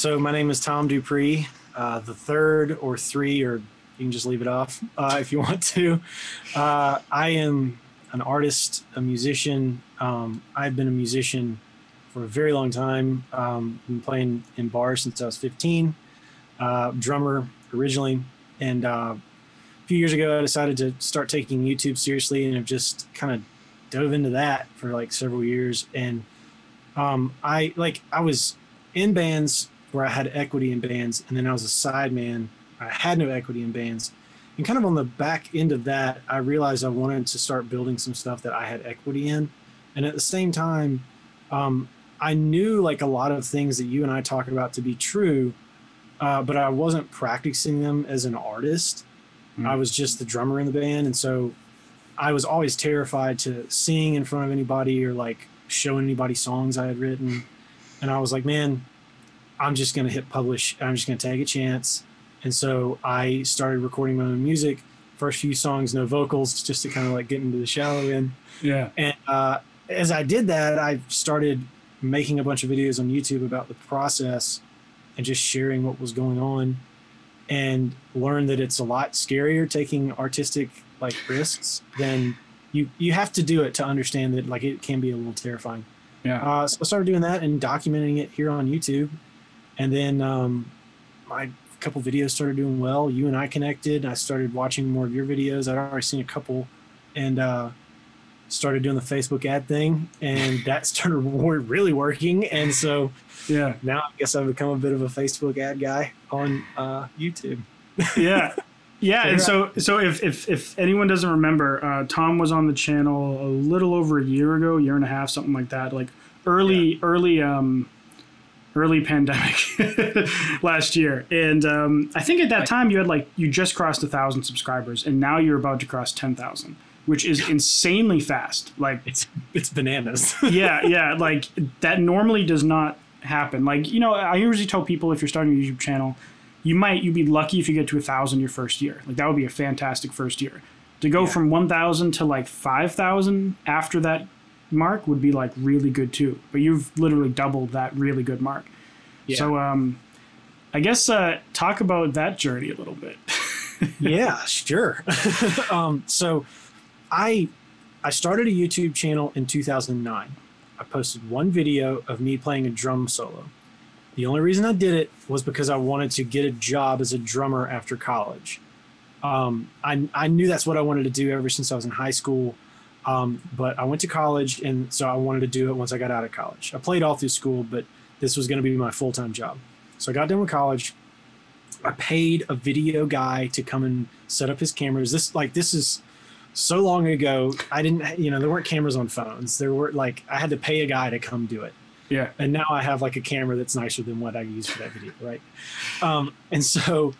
So my name is Tom DuPree, uh, the third or three, or you can just leave it off uh, if you want to. Uh, I am an artist, a musician. Um, I've been a musician for a very long time. Um, been playing in bars since I was 15. Uh, drummer originally, and uh, a few years ago I decided to start taking YouTube seriously, and have just kind of dove into that for like several years. And um, I like I was in bands where I had equity in bands, and then I was a side man. I had no equity in bands. And kind of on the back end of that, I realized I wanted to start building some stuff that I had equity in. And at the same time, um, I knew like a lot of things that you and I talk about to be true, uh, but I wasn't practicing them as an artist. Mm. I was just the drummer in the band. And so I was always terrified to sing in front of anybody or like show anybody songs I had written. And I was like, man, I'm just going to hit publish. I'm just going to take a chance. And so I started recording my own music. First few songs, no vocals, just to kind of like get into the shallow end. Yeah. And uh, as I did that, I started making a bunch of videos on YouTube about the process and just sharing what was going on and learned that it's a lot scarier taking artistic like risks than you you have to do it to understand that like it can be a little terrifying. Yeah. Uh, so I started doing that and documenting it here on YouTube and then um, my couple videos started doing well. You and I connected. I started watching more of your videos. I'd already seen a couple, and uh, started doing the Facebook ad thing, and that started really working. And so, yeah, now I guess I've become a bit of a Facebook ad guy on uh, YouTube. yeah. Yeah, and so so if, if if anyone doesn't remember, uh, Tom was on the channel a little over a year ago, year and a half, something like that. Like early yeah. early um early pandemic last year, and um, I think at that time you had like you just crossed a thousand subscribers, and now you're about to cross ten thousand, which is insanely fast. Like it's it's bananas. yeah, yeah, like that normally does not happen. Like you know, I usually tell people if you're starting a YouTube channel, you might you'd be lucky if you get to a thousand your first year. Like that would be a fantastic first year. To go yeah. from one thousand to like five thousand after that mark would be like really good too. But you've literally doubled that really good mark. Yeah. So um, I guess uh, talk about that journey a little bit. yeah, sure. um, so I I started a YouTube channel in 2009. I posted one video of me playing a drum solo. The only reason I did it was because I wanted to get a job as a drummer after college. Um, I, I knew that's what I wanted to do ever since I was in high school. Um, but I went to college, and so I wanted to do it once I got out of college. I played all through school, but this was going to be my full time job. So I got done with college. I paid a video guy to come and set up his cameras. This like this is so long ago. I didn't, you know, there weren't cameras on phones. There were like I had to pay a guy to come do it. Yeah. And now I have like a camera that's nicer than what I use for that video, right? Um, and so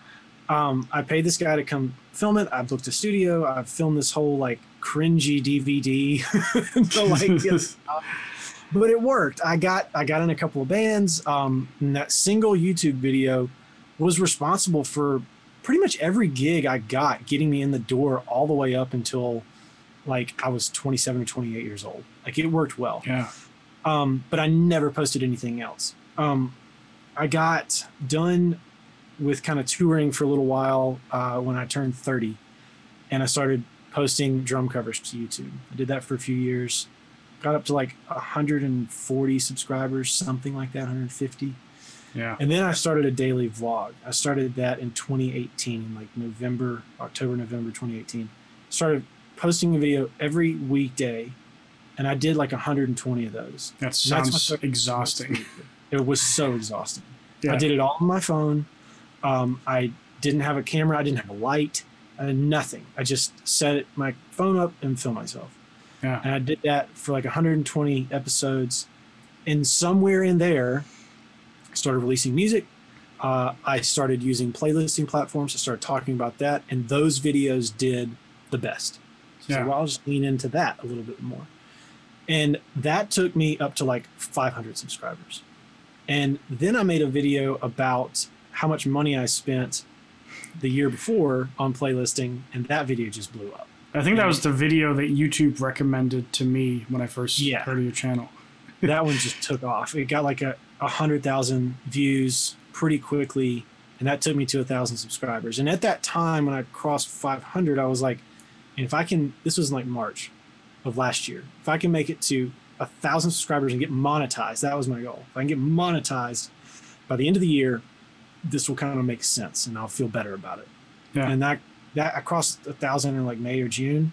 um, I paid this guy to come film it. I booked a studio. I filmed this whole like cringy DVD. like, but it worked. I got I got in a couple of bands. Um, and that single YouTube video was responsible for pretty much every gig I got, getting me in the door all the way up until like I was 27 or 28 years old. Like it worked well. Yeah. Um, but I never posted anything else. Um, I got done with kind of touring for a little while uh, when I turned 30, and I started posting drum covers to YouTube. I did that for a few years, got up to like 140 subscribers, something like that, 150. Yeah. And then I started a daily vlog. I started that in 2018, like November, October, November 2018. Started posting a video every weekday, and I did like 120 of those. That sounds exhausting. It was so exhausting. Yeah. I did it all on my phone. Um, I didn't have a camera. I didn't have a light. I had nothing. I just set my phone up and film myself. Yeah. And I did that for like 120 episodes. And somewhere in there, I started releasing music. Uh, I started using playlisting platforms. I started talking about that, and those videos did the best. So yeah. well, I'll just lean into that a little bit more. And that took me up to like 500 subscribers. And then I made a video about how much money I spent the year before on playlisting, and that video just blew up. I think that was the video that YouTube recommended to me when I first yeah. heard of your channel. that one just took off. It got like a, a hundred thousand views pretty quickly, and that took me to a thousand subscribers. And at that time, when I crossed 500, I was like, if I can, this was like March of last year. If I can make it to a thousand subscribers and get monetized, that was my goal. If I can get monetized by the end of the year, this will kind of make sense, and I'll feel better about it. Yeah. And that that I crossed a thousand in like May or June,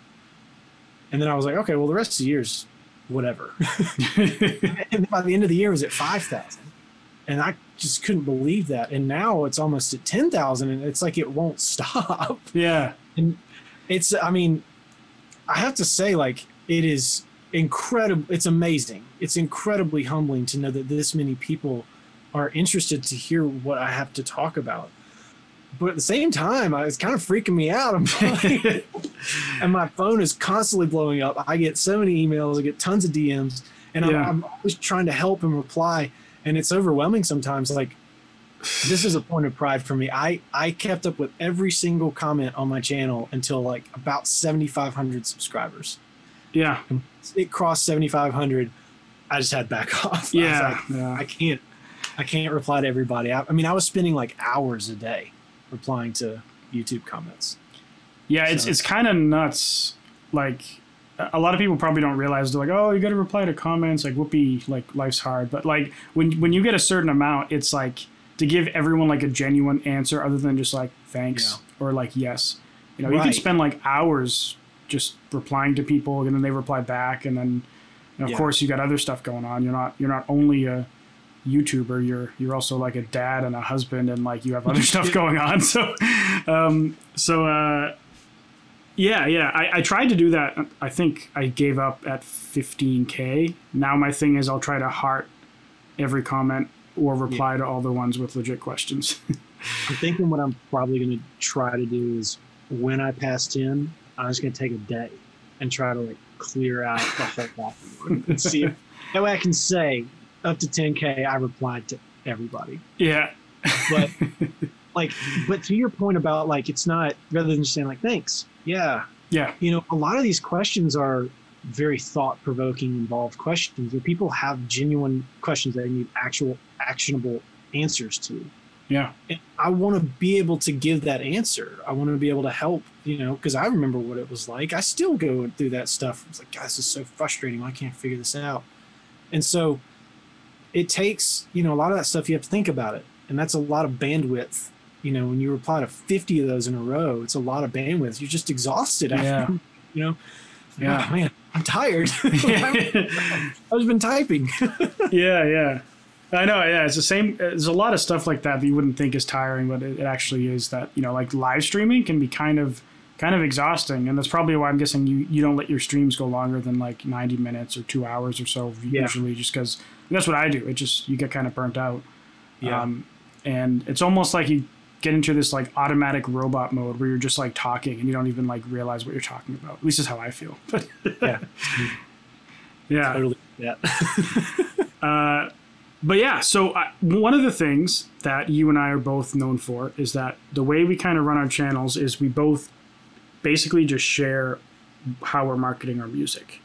and then I was like, okay, well the rest of the year's whatever. and by the end of the year, it was at five thousand, and I just couldn't believe that. And now it's almost at ten thousand, and it's like it won't stop. yeah. And it's, I mean, I have to say, like, it is incredible. It's amazing. It's incredibly humbling to know that this many people are interested to hear what I have to talk about. But at the same time, I- it's kind of freaking me out. I'm like, and my phone is constantly blowing up. I get so many emails, I get tons of DMs, and I'm, I'm always trying to help and reply. And it's overwhelming sometimes. Like, this is a point of pride for me. I, I kept up with every single comment on my channel until like about 7,500 subscribers. yeah. It crossed 7,500. I just had back off. I like, yeah. I can't, I can't reply to everybody. I, I mean, I was spending like hours a day replying to YouTube comments. Yeah, it's So- it's kind of nuts. Like a lot of people probably don't realize they're like, oh, you got to reply to comments. Like, whoopee, like life's hard. But like when when you get a certain amount, it's like to give everyone like a genuine answer other than just like thanks or like yes. You know, you can spend like hours just replying to people, and then they reply back, and then you know, of Yeah. course you got other stuff going on. You're not you're not only a YouTuber, you're you're also like a dad and a husband, and like you have other stuff going on. So, um, so uh, yeah, yeah. I, I tried to do that. I think I gave up at 15k. Now my thing is I'll try to heart every comment or reply to all the ones with legit questions. I'm thinking what I'm probably going to try to do is when I pass 10, I'm just going to take a day and try to like clear out the whole document and see if that way I can say up to 10K, I replied to everybody. yeah, But like, but to your point about like, it's not rather than just saying like, thanks. Yeah. yeah, You know, a lot of these questions are very thought provoking, involved questions where people have genuine questions that they need actual actionable answers to yeah, and I want to be able to give that answer. I want to be able to help, you know, because I remember what it was like. I still go through that stuff. It's like, God, this is so frustrating. I can't figure this out. And so it takes, you know, a lot of that stuff you have to think about it. And that's a lot of bandwidth. You know, when you reply to 50 of those in a row, it's a lot of bandwidth. You're just exhausted after, Yeah. you know, Yeah. oh, man, I'm tired. I've been typing. Yeah yeah. I know. Yeah, it's the same. There's a lot of stuff like that that you wouldn't think is tiring, but it, it actually is. That you know, like live streaming can be kind of kind of exhausting, and that's probably why I'm guessing you you don't let your streams go longer than like 90 minutes or two hours or so Yeah. usually, just because that's what I do. It just you get kind of burnt out. Yeah. Um, and it's almost like you get into this like automatic robot mode where you're just like talking and you don't even like realize what you're talking about. At least is how I feel. But yeah. yeah. Totally. Yeah. Uh, but yeah, so I, one of the things that you and I are both known for is that the way we kind of run our channels is we both basically just share how we're marketing our music.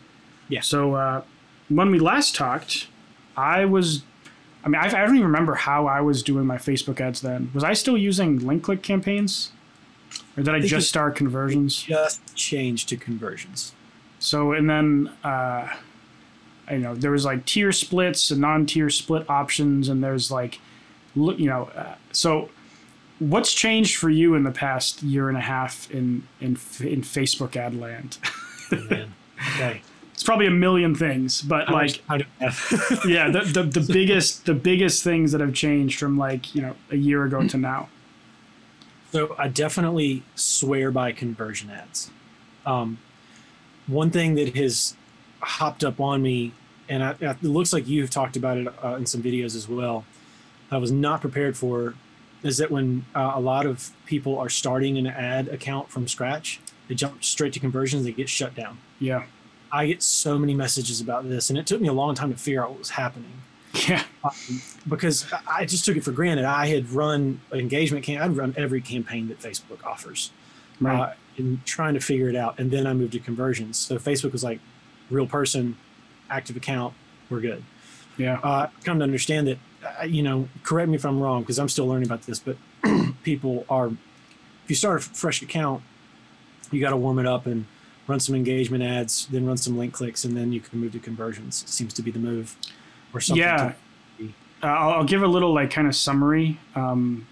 Yeah. So uh, when we last talked, I was, I mean, I, I don't even remember how I was doing my Facebook ads then. Was I still using link click campaigns? Or did I think just start conversions? just changed to conversions. So and then uh, I know there was like tier splits and non-tier split options, and there's like, look, you know, uh, so what's changed for you in the past year and a half in in in Facebook ad land? Man. Okay. It's probably a million things, but How like, much- yeah, the, the the biggest the biggest things that have changed from like you know a year ago to now. So I definitely swear by conversion ads. Um, one thing that has hopped up on me, and I, it looks like you've talked about it uh, in some videos as well. I was not prepared for is that when uh, a lot of people are starting an ad account from scratch, they jump straight to conversions, they get shut down. Yeah, I get so many messages about this, and it took me a long time to figure out what was happening yeah, because I just took it for granted. I had run an engagement camp. I'd run every campaign that Facebook offers, right, uh, and trying to figure it out. And then I moved to conversions. So Facebook was like, real person, active account, we're good. yeah, Uh, come to understand that uh, you know, correct me if I'm wrong because I'm still learning about this, but people are, if you start a fresh account, you got to warm it up and run some engagement ads, then run some link clicks, and then you can move to conversions. It seems to be the move. Or something. Yeah. to- Uh, I'll, I'll give a little like kind of summary. Um,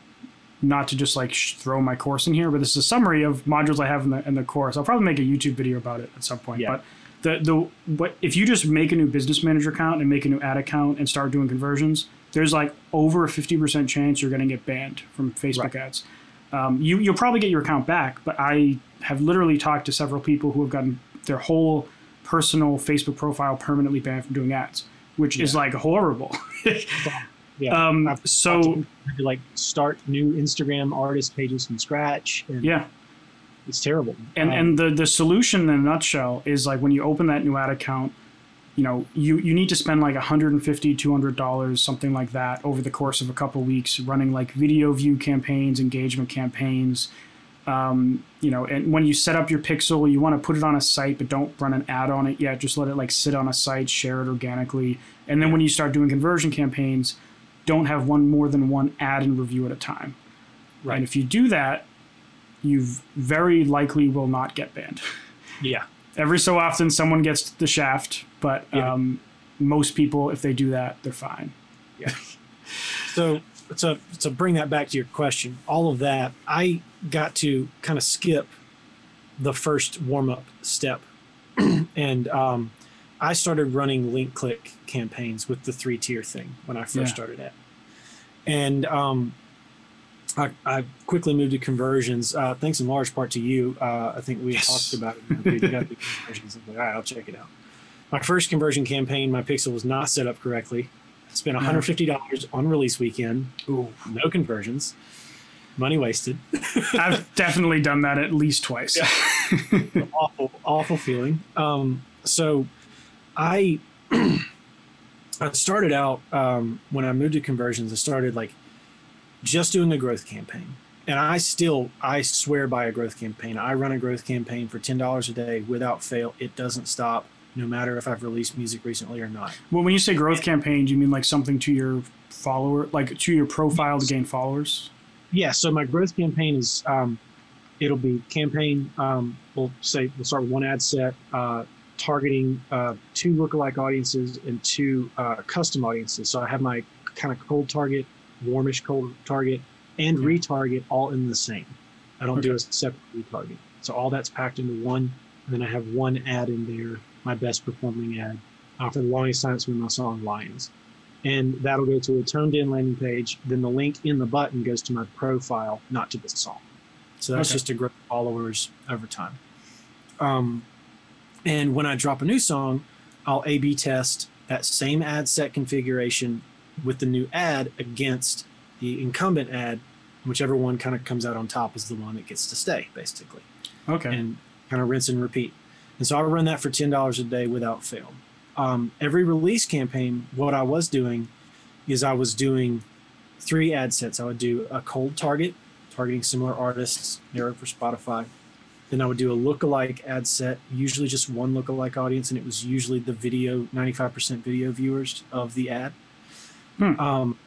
not to just like sh- throw my course in here, but this is a summary of modules I have in the in the course. I'll probably make a YouTube video about it at some point. Yeah. But the the what if you just make a new business manager account and make a new ad account and start doing conversions, there's like over a fifty percent chance you're going to get banned from Facebook Right. ads. Um, you you'll probably get your account back, but I have literally talked to several people who have gotten their whole personal Facebook profile permanently banned from doing ads, which is like horrible. Yeah. um, so to like start new Instagram artist pages from scratch. And yeah, It's terrible. and Um, and the the solution in a nutshell is like when you open that new ad account you know you you need to spend like 150 200 dollars something like that over the course of a couple weeks running like video view campaigns engagement campaigns um, you know and when you set up your pixel you want to put it on a site but don't run an ad on it yet just let it like sit on a site share it organically and then when you start doing conversion campaigns don't have one more than one ad and review at a time Right. and if you do that you very likely will not get banned yeah. Every so often someone gets the shaft, but Yeah. um, most people, if they do that, they're fine. Yeah. So to to bring that back to your question, all of that I got to kind of skip the first warm up step, and um, I started running link click campaigns with the three tier thing when I first Yeah. started it, and um, I, I quickly moved to conversions. Uh, thanks in large part to you. Uh, I think we Yes. talked about it. Got the conversions. I'm like, all right, I'll check it out. My first conversion campaign, my pixel was not set up correctly. I spent $150 on release weekend. Ooh, no conversions. Money wasted. I've definitely done that at least twice. awful, awful feeling. Um, so I I started out um, when I moved to conversions. I started like just doing a growth campaign, and I still I swear by a growth campaign. I run a growth campaign for ten dollars a day without fail. It doesn't stop, no matter if I've released music recently or not. Well, when you say growth campaign, do you mean like something to your follower, like to your profile to gain followers? Yeah, so my growth campaign is um, it'll be campaign. Um, we'll say we'll start with one ad set, uh, targeting uh, two lookalike audiences and two uh, custom audiences. So I have my kind of cold target, warmish cold target, and Yeah. retarget all in the same. I don't do a separate retarget. So all that's packed into one, and then I have one ad in there, my best performing ad. Uh, for the longest time, it's been my song Lions and that'll go to a ToneDen landing page. Then the link in the button goes to my profile, not to the song. So that's Okay. just to grow followers over time. Um, and when I drop a new song, I'll A B test that same ad set configuration with the new ad against the incumbent ad. Whichever one kind of comes out on top is the one that gets to stay, basically Okay. and kind of rinse and repeat. And so I would run that for ten dollars a day without fail. Um, every release campaign, what I was doing is I was doing three ad sets. I would do a cold target, targeting similar artists, narrow for Spotify. Then I would do a lookalike ad set, usually just one lookalike audience, and it was usually the video, 95% video viewers of the ad. Hmm. Um,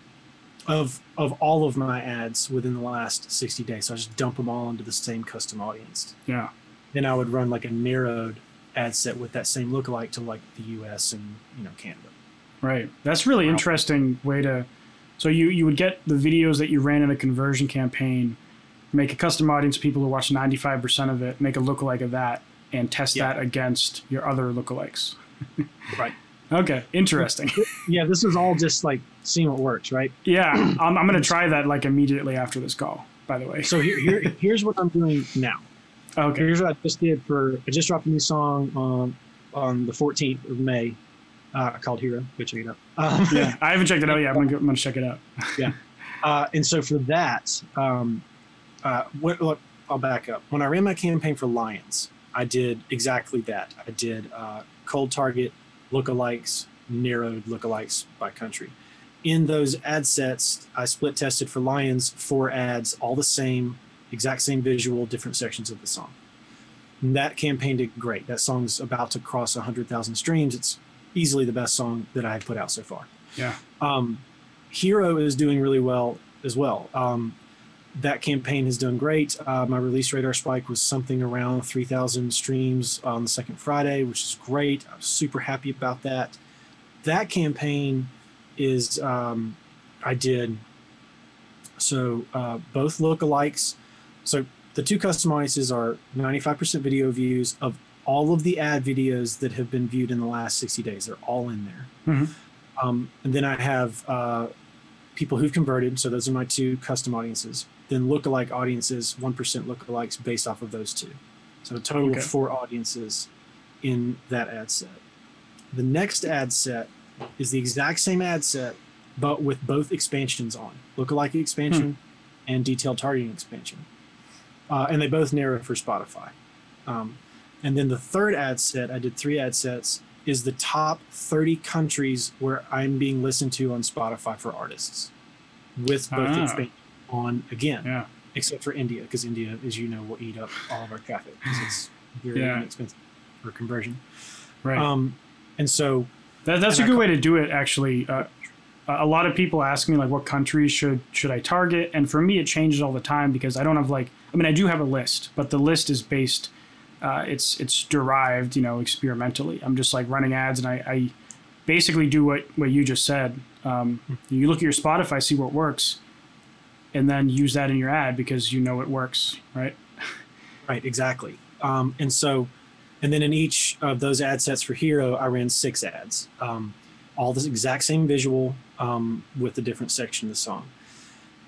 of of all of my ads within the last 60 days. So I just dump them all into the same custom audience yeah. then I would run like a narrowed ad set with that same lookalike to like the U.S. and you know Canada. Right. That's really Wow. interesting way to. So you you would get the videos that you ran in a conversion campaign, make a custom audience of people who watch ninety five percent of it, make a lookalike of that, and test Yeah. that against your other lookalikes. Right. Okay. Interesting. Yeah, this is all just like seeing what works, right? yeah, I'm I'm gonna try that like immediately after this call. By the way. So here, here here's what I'm doing now. Okay. Here's what I just did for. I just dropped a new song on on the 14th of May uh, called Hero. Go check it out. Um, Yeah, I haven't checked it out yet. I'm gonna, I'm gonna check it out. Uh, and so for that, um, uh, what, look, I'll back up. When I ran my campaign for Lions, I did exactly that. I did uh, cold target lookalikes, narrowed lookalikes by country. In those ad sets, I split tested for Lions four ads, all the same, exact same visual, different sections of the song. And that campaign did great. That song's about to cross 100,000 streams. It's easily the best song that I have put out so far. Yeah. Um, Hero is doing really well as well. Um, that campaign has done great. Uh, my release radar spike was something around 3,000 streams on the second Friday, which is great. I was super happy about that. That campaign is, um, I did, so uh, both lookalikes. So the two custom audiences are 95% video views of all of the ad videos that have been viewed in the last 60 days. They're all in there. Mhm. Um, and then I have uh, people who've converted. So those are my two custom audiences. Then lookalike audiences, 1% lookalikes based off of those two. So a total Okay. of four audiences in that ad set. The next ad set is the exact same ad set, but with both expansions on lookalike expansion and detailed targeting expansion. Uh, and they both narrow for Spotify. Um, and then the third ad set, I did three ad sets, is the top 30 countries where I'm being listened to on Spotify for artists with both Ah. expansion on again, Yeah. except for India, because India, as you know, will eat up all of our traffic because it's very Yeah. inexpensive for conversion. Right. Um, and so That, that's a good way to do it. Actually, uh, a lot of people ask me like, what countries should should I target? And for me, it changes all the time because I don't have like, I mean, I do have a list, but the list is based, uh, it's it's derived, you know, experimentally. I'm just like running ads, and I, I basically do what what you just said. Um, you look at your Spotify, see what works, and then use that in your ad because you know it works, right? Right, exactly. Um, and so, and then in each of those ad sets for Hero, I ran six ads, um, all this exact same visual um, with a different section of the song.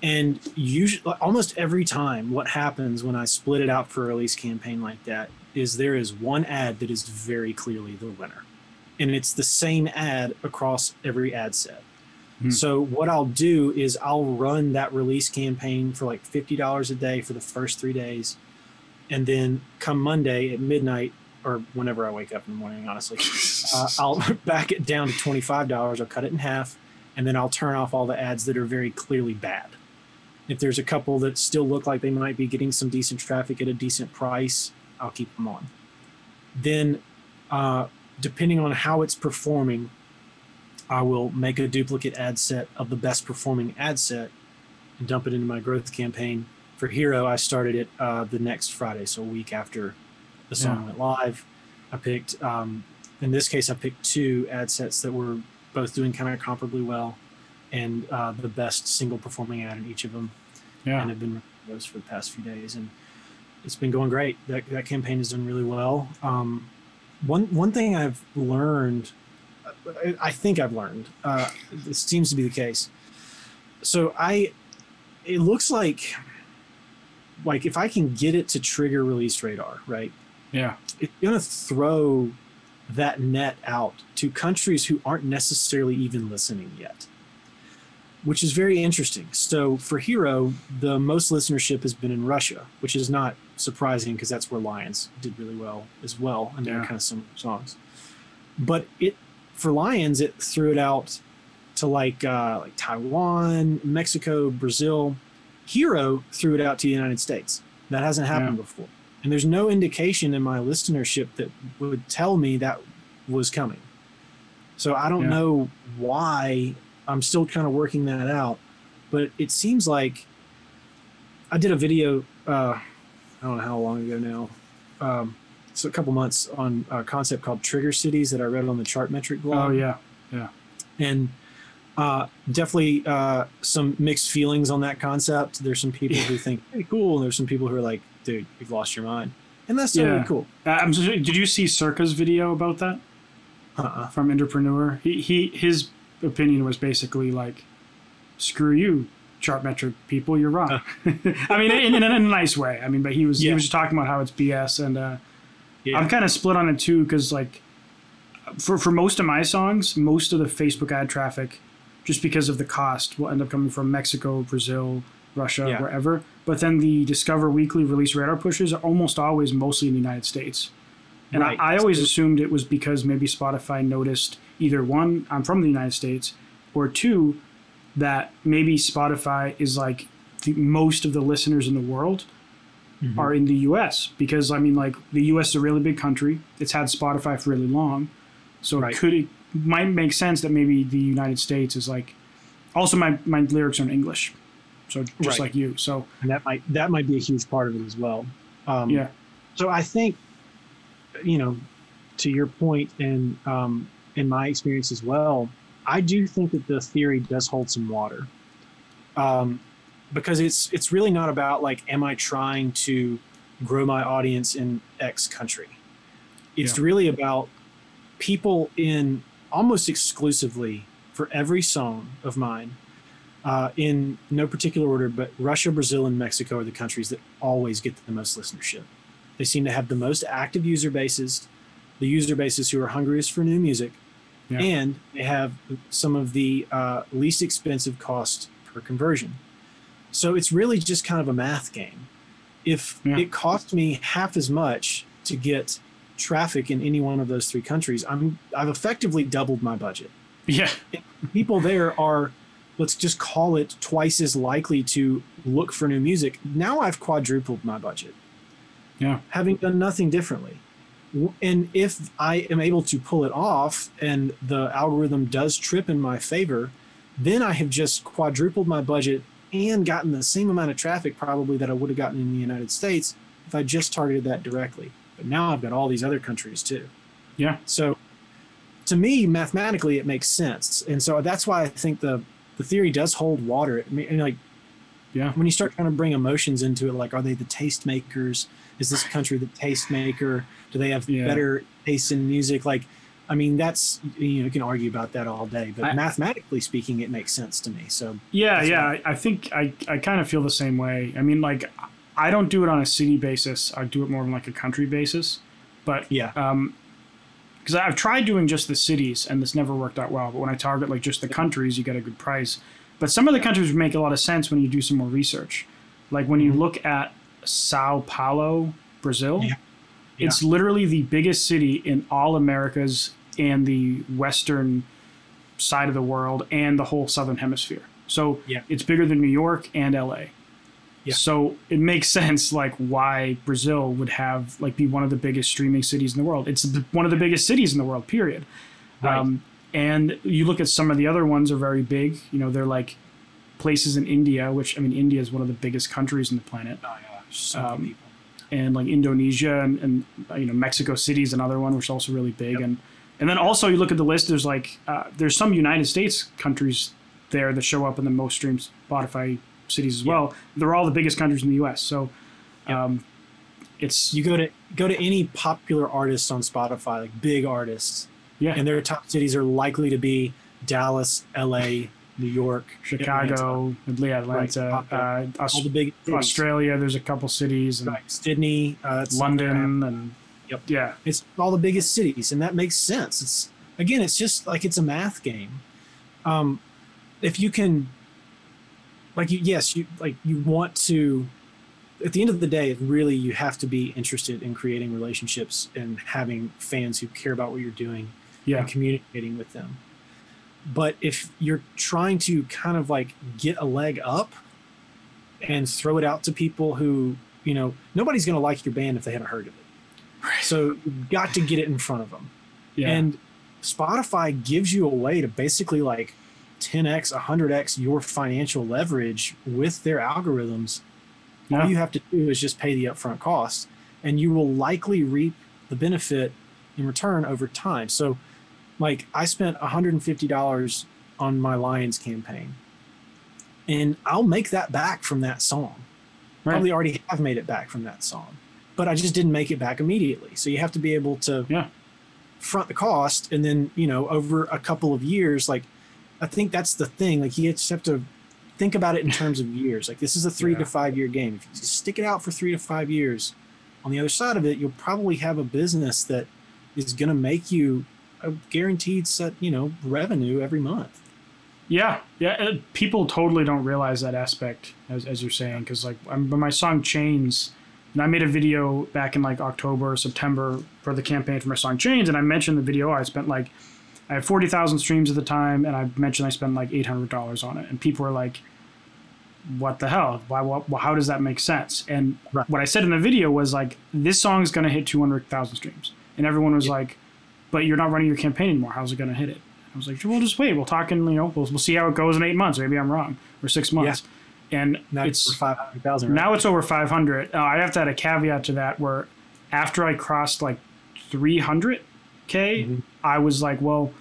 And usually, almost every time, what happens when I split it out for a release campaign like that is there is one ad that is very clearly the winner, and it's the same ad across every ad set. Hmm. So what I'll do is I'll run that release campaign for like fifty dollars a day for the first three days and then come Monday at midnight or whenever I wake up in the morning, honestly, uh, I'll back it down to twenty five dollars. I'll cut it in half, and then I'll turn off all the ads that are very clearly bad. If there's a couple that still look like they might be getting some decent traffic at a decent price, I'll keep them on. Then, uh, depending on how it's performing, I will make a duplicate ad set of the best performing ad set and dump it into my growth campaign for Hero, I started it uh, the next Friday, so a week after the song Yeah. went live. I picked, um, in this case, I picked two ad sets that were both doing kind of comparably well, and uh, the best single performing ad in each of them, and Yeah. have been those for the past few days, and it's been going great. That that campaign has done really well. Um, one one thing I've learned, I, I think I've learned, uh, this seems to be the case. So I, it looks like like if I can get it to trigger release radar, right? Yeah. It's gonna throw that net out to countries who aren't necessarily even listening yet, which is very interesting. So for Hero, the most listenership has been in Russia, which is not surprising because that's where Lions did really well as well, and they're kind of similar songs. But it for Lions, it threw it out to like uh, like Taiwan, Mexico, Brazil. Hero threw it out to the United States. That hasn't happened Yeah. before. And there's no indication in my listenership that would tell me that was coming. So I don't Yeah. know why. I'm still kind of working that out. But it seems like I did a video, uh, I don't know how long ago now. Um, it's a couple months on a concept called Trigger Cities that I read on the Chartmetric blog Oh yeah. Yeah, and uh, definitely uh, some mixed feelings on that concept. There's some people who think hey, cool, and there's some people who are like, dude, you've lost your mind, and that's totally Yeah. cool. Uh, I'm so, did you see Circa's video about that Uh-uh. from Entrepreneur? He he his opinion was basically like, "Screw you, Chartmetric people, you're wrong." I mean, in, in, a nice way. I mean, but he was he was just talking about how it's BS, and uh, Yeah. I'm kind of split on it too because like, for for most of my songs, most of the Facebook ad traffic, just because of the cost, will end up coming from Mexico, Brazil, Russia, Yeah. wherever. But then the Discover Weekly release radar pushes are almost always mostly in the United States. And Right. I, I always assumed it was because maybe Spotify noticed either one, I'm from the United States, or two, that maybe Spotify is like the most of the listeners in the world Mhm. are in the US. Because I mean like the US is a really big country. It's had Spotify for really long. So Right. it could it might make sense that maybe the United States is like Also, my my lyrics are in English, so just Right. like you. So and that might that might be a huge part of it as well. Um, yeah, So I think, you know, to your point, and um, in my experience as well, I do think that the theory does hold some water, um, because it's it's really not about like, am I trying to grow my audience in X country? It's Yeah. really about people in almost exclusively for every song of mine. Uh, in no particular order, but Russia, Brazil, and Mexico are the countries that always get the most listenership. They seem to have the most active user bases, the user bases who are hungriest for new music, Yeah. and they have some of the uh, least expensive cost per conversion. So it's really just kind of a math game. If Yeah. it cost me half as much to get traffic in any one of those three countries, I'm I've effectively doubled my budget. Yeah, people there are let's just call it twice as likely to look for new music. Now i've quadrupled my budget. Yeah, having done nothing differently. And if i am able to pull it off and the algorithm does trip in my favor then i have just quadrupled my budget and gotten the same amount of traffic probably that i would have gotten in the united states if i just targeted that directly but now i've got all these other countries too yeah, so to me, mathematically, it makes sense. And so that's why I think the, the theory does hold water. I mean, like yeah, when you start trying to bring emotions into it, like, are they the tastemakers? Is this country the tastemaker? Do they have Yeah. better taste in music? Like, I mean, that's, you know, you can argue about that all day, but I- mathematically speaking, it makes sense to me. So, yeah, yeah. I, I think I I kind of feel the same way. I mean, like I don't do it on a city basis. I do it more on like a country basis. But yeah. um because I've tried doing just the cities and this never worked out well. But when I target like just the countries, you get a good price. But some of the countries make a lot of sense when you do some more research. Like when you Mhm. look at Sao Paulo, Brazil, Yeah. it's literally the biggest city in all Americas and the western side of the world and the whole southern hemisphere. So Yeah. it's bigger than New York and LA. Yeah. So it makes sense like why Brazil would have like be one of the biggest streaming cities in the world. It's one of the biggest cities in the world. Period. Right. Um, and you look at some of the other ones are very big. You know, they're like places in India, which I mean, India is one of the biggest countries in the planet, Oh, yeah. So many um, people. and like Indonesia and, and you know Mexico City is another one, which is also really big. Yep. And and then also you look at the list. There's like uh, there's some United States countries there that show up in the most streamed Spotify cities as Yeah. well. They're all the biggest countries in the U.S. So um, it's You go to go to any popular artists on Spotify, like big artists, yeah and their top cities are likely to be Dallas, LA, New York, Chicago, yeah, Atlanta, Right. uh, all the big cities. Australia. There's a couple cities and right? Sydney, uh, London and Yep. yeah, It's all the biggest cities, and that makes sense. It's again, it's just like it's a math game. Um, if you can, like, you yes, you like you want to. At the end of the day, really, you have to be interested in creating relationships and having fans who care about what you're doing yeah, and communicating with them. But if you're trying to kind of like get a leg up and throw it out to people who, you know, nobody's going to like your band if they haven't heard of it. So you've got to get it in front of them. yeah. And Spotify gives you a way to basically like 10x, 100x your financial leverage with their algorithms. Yeah. All you have to do is just pay the upfront cost, and you will likely reap the benefit in return over time. So, like, I spent $150 on my Lions campaign, and I'll make that back from that song. Right. Probably already have made it back from that song, but I just didn't make it back immediately. So, you have to be able to Yeah. front the cost, and then, you know, over a couple of years, like, I think that's the thing. Like, you just have to think about it in terms of years. Like, this is a three Yeah. to five year game. If you just stick it out for three to five years, on the other side of it, you'll probably have a business that is going to make you a guaranteed set, you know, revenue every month. Yeah, yeah. People totally don't realize that aspect, as, as you're saying, because like I'm, my song Chains, and I made a video back in like October, or September for the campaign for my song Chains, and I mentioned the video. I spent like I had forty thousand streams at the time, and I mentioned I spent like eight hundred dollars on it, and people were like, "What the hell? Why? What, how does that make sense?" And Right. what I said in the video was like, "This song is gonna hit two hundred thousand streams," and everyone was Yeah. like, "But you're not running your campaign anymore. How's it gonna hit it?" I was like, "We'll just wait. We'll talk and you know we'll we'll see how it goes in eight months. Maybe I'm wrong or six months." And Now it's it's five hundred thousand. now it's over 500. Uh, I have to add a caveat to that where after I crossed like 300k, Mhm. Was like, well,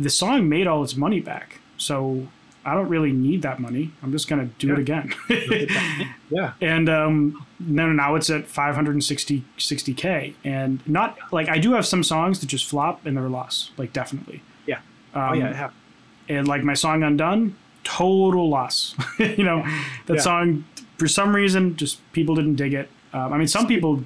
the song made all its money back, so I don't really need that money. I'm just gonna do it again. yeah, and um, no, now it's at 560 60k, and not like I do have some songs that just flop and they're a loss, like definitely. Yeah. Um, oh yeah, and like my song undone total loss you know that Yeah. song for some reason just people didn't dig it um, i mean some people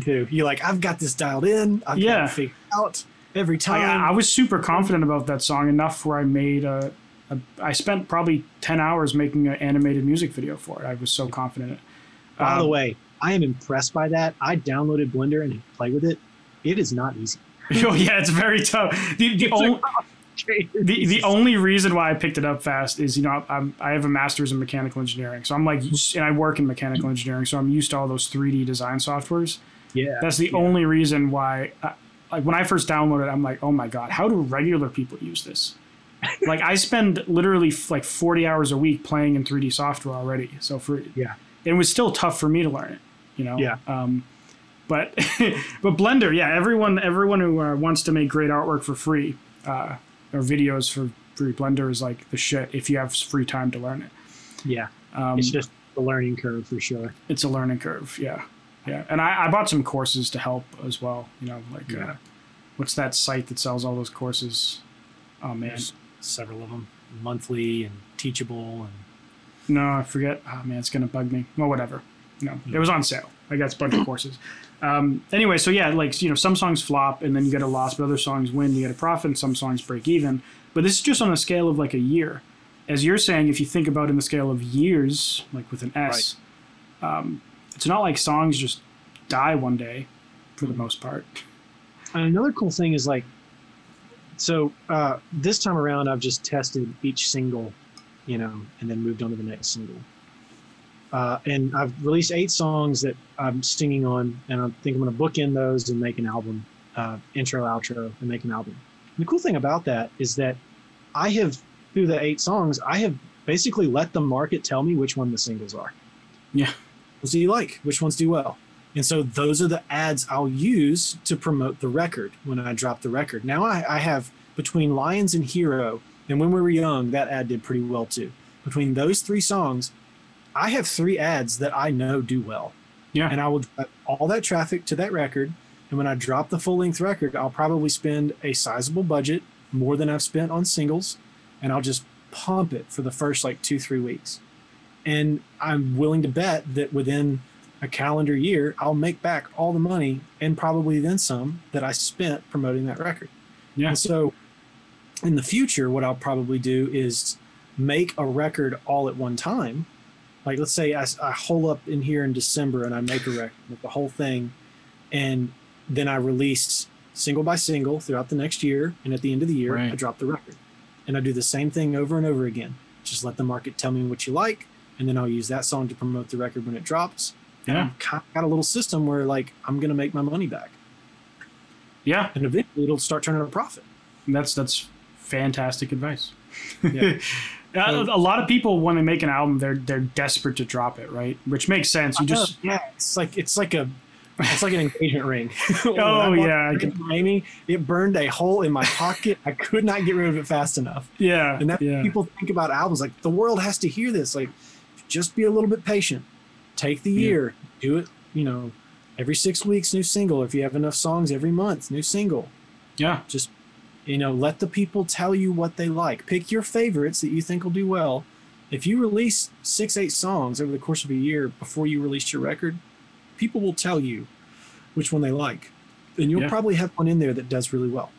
too. You're like, I've got this dialed in. I've Yeah. got it figured out every time. I, I was super confident about that song enough where i made a, a i spent probably 10 hours making an animated music video for it i was so confident By the Um, way, I am impressed by that. I downloaded Blender and played with it. It is not easy. oh yeah it's very tough the, the, only, the, the only reason why I picked it up fast is you know I'm, I have a master's in mechanical engineering, so I'm like, and I work in mechanical engineering, so I'm used to all those 3D design softwares. yeah, That's the yeah. only reason why, I, like when I first downloaded, it, I'm like, oh my god, how do regular people use this? like I spend literally f- like 40 hours a week playing in 3D software already, so for Yeah. it was still tough for me to learn it, you know. Yeah. Um, but but Blender, yeah, everyone everyone who uh, wants to make great artwork for free, uh, or videos for free, Blender is like the shit if you have free time to learn it. yeah. Um, It's just a learning curve for sure. it's a learning curve yeah. Yeah and i, I bought some courses to help as well you know like Yeah. uh, what's that site that sells all those courses? Oh man. There's several of them, monthly and teachable, and no i forget. Oh man it's gonna bug me. Well whatever. No it was on sale. I got a bunch of courses um, anyway so yeah like you know some songs flop and then you get a loss but other songs win you get a profit and some songs break even. But this is just on a scale of like a year. As you're saying if you think about in the scale of years like with an s um, it's not like songs just die one day for the most part. And another cool thing is like, so uh, this time around, I've just tested each single, you know, and then moved on to the next single. Uh, and I've released eight songs that I'm singing on, and I think I'm going to bookend those and make an album, uh, intro, outro, and make an album. And the cool thing about that is that I have, through the eight songs, I have basically let the market tell me which one the singles are. Yeah. Which do you like? Which ones do well? And so those are the ads I'll use to promote the record when I drop the record. Now I, I have between Lions and Hero, and when we were young, that ad did pretty well too. Between those three songs, I have three ads that I know do well. Yeah. And I will all that traffic to that record. And when I drop the full length record, I'll probably spend a sizable budget, more than I've spent on singles, and I'll just pump it for the first like two, three weeks. And I'm willing to bet that within a calendar year, I'll make back all the money and probably then some that I spent promoting that record. Yeah. And so in the future, what I'll probably do is make a record all at one time. Like, let's say I, I hole up in here in December and I make a record with the whole thing, and then I release single by single throughout the next year. And at the end of the year, I drop the record. And I do the same thing over and over again. Just let the market tell me what you like, and then I'll use that song to promote the record when it drops. And Yeah. Of got a little system where, like, I'm going to make my money back. Yeah, And eventually it'll start turning a profit. that's that's fantastic advice. Yeah. Uh, a lot of people when they make an album, they're they're desperate to drop it, right? Which makes sense. You just yeah, it's like it's like a it's like an engagement ring. Oh, yeah, I the ring for Amy, it burned a hole in my pocket. I could not get rid of it fast enough. yeah And that yeah people think about albums like the world has to hear this. Like, just be a little bit patient. Take the Yeah. year. Do it. You know, every six weeks, new single. If you have enough songs, every month, new single. yeah Just you know, let the people tell you what they like. Pick your favorites that you think will do well. If you release six, eight songs over the course of a year before you release your record, people will tell you which one they like. And you'll Yeah. probably have one in there that does really well.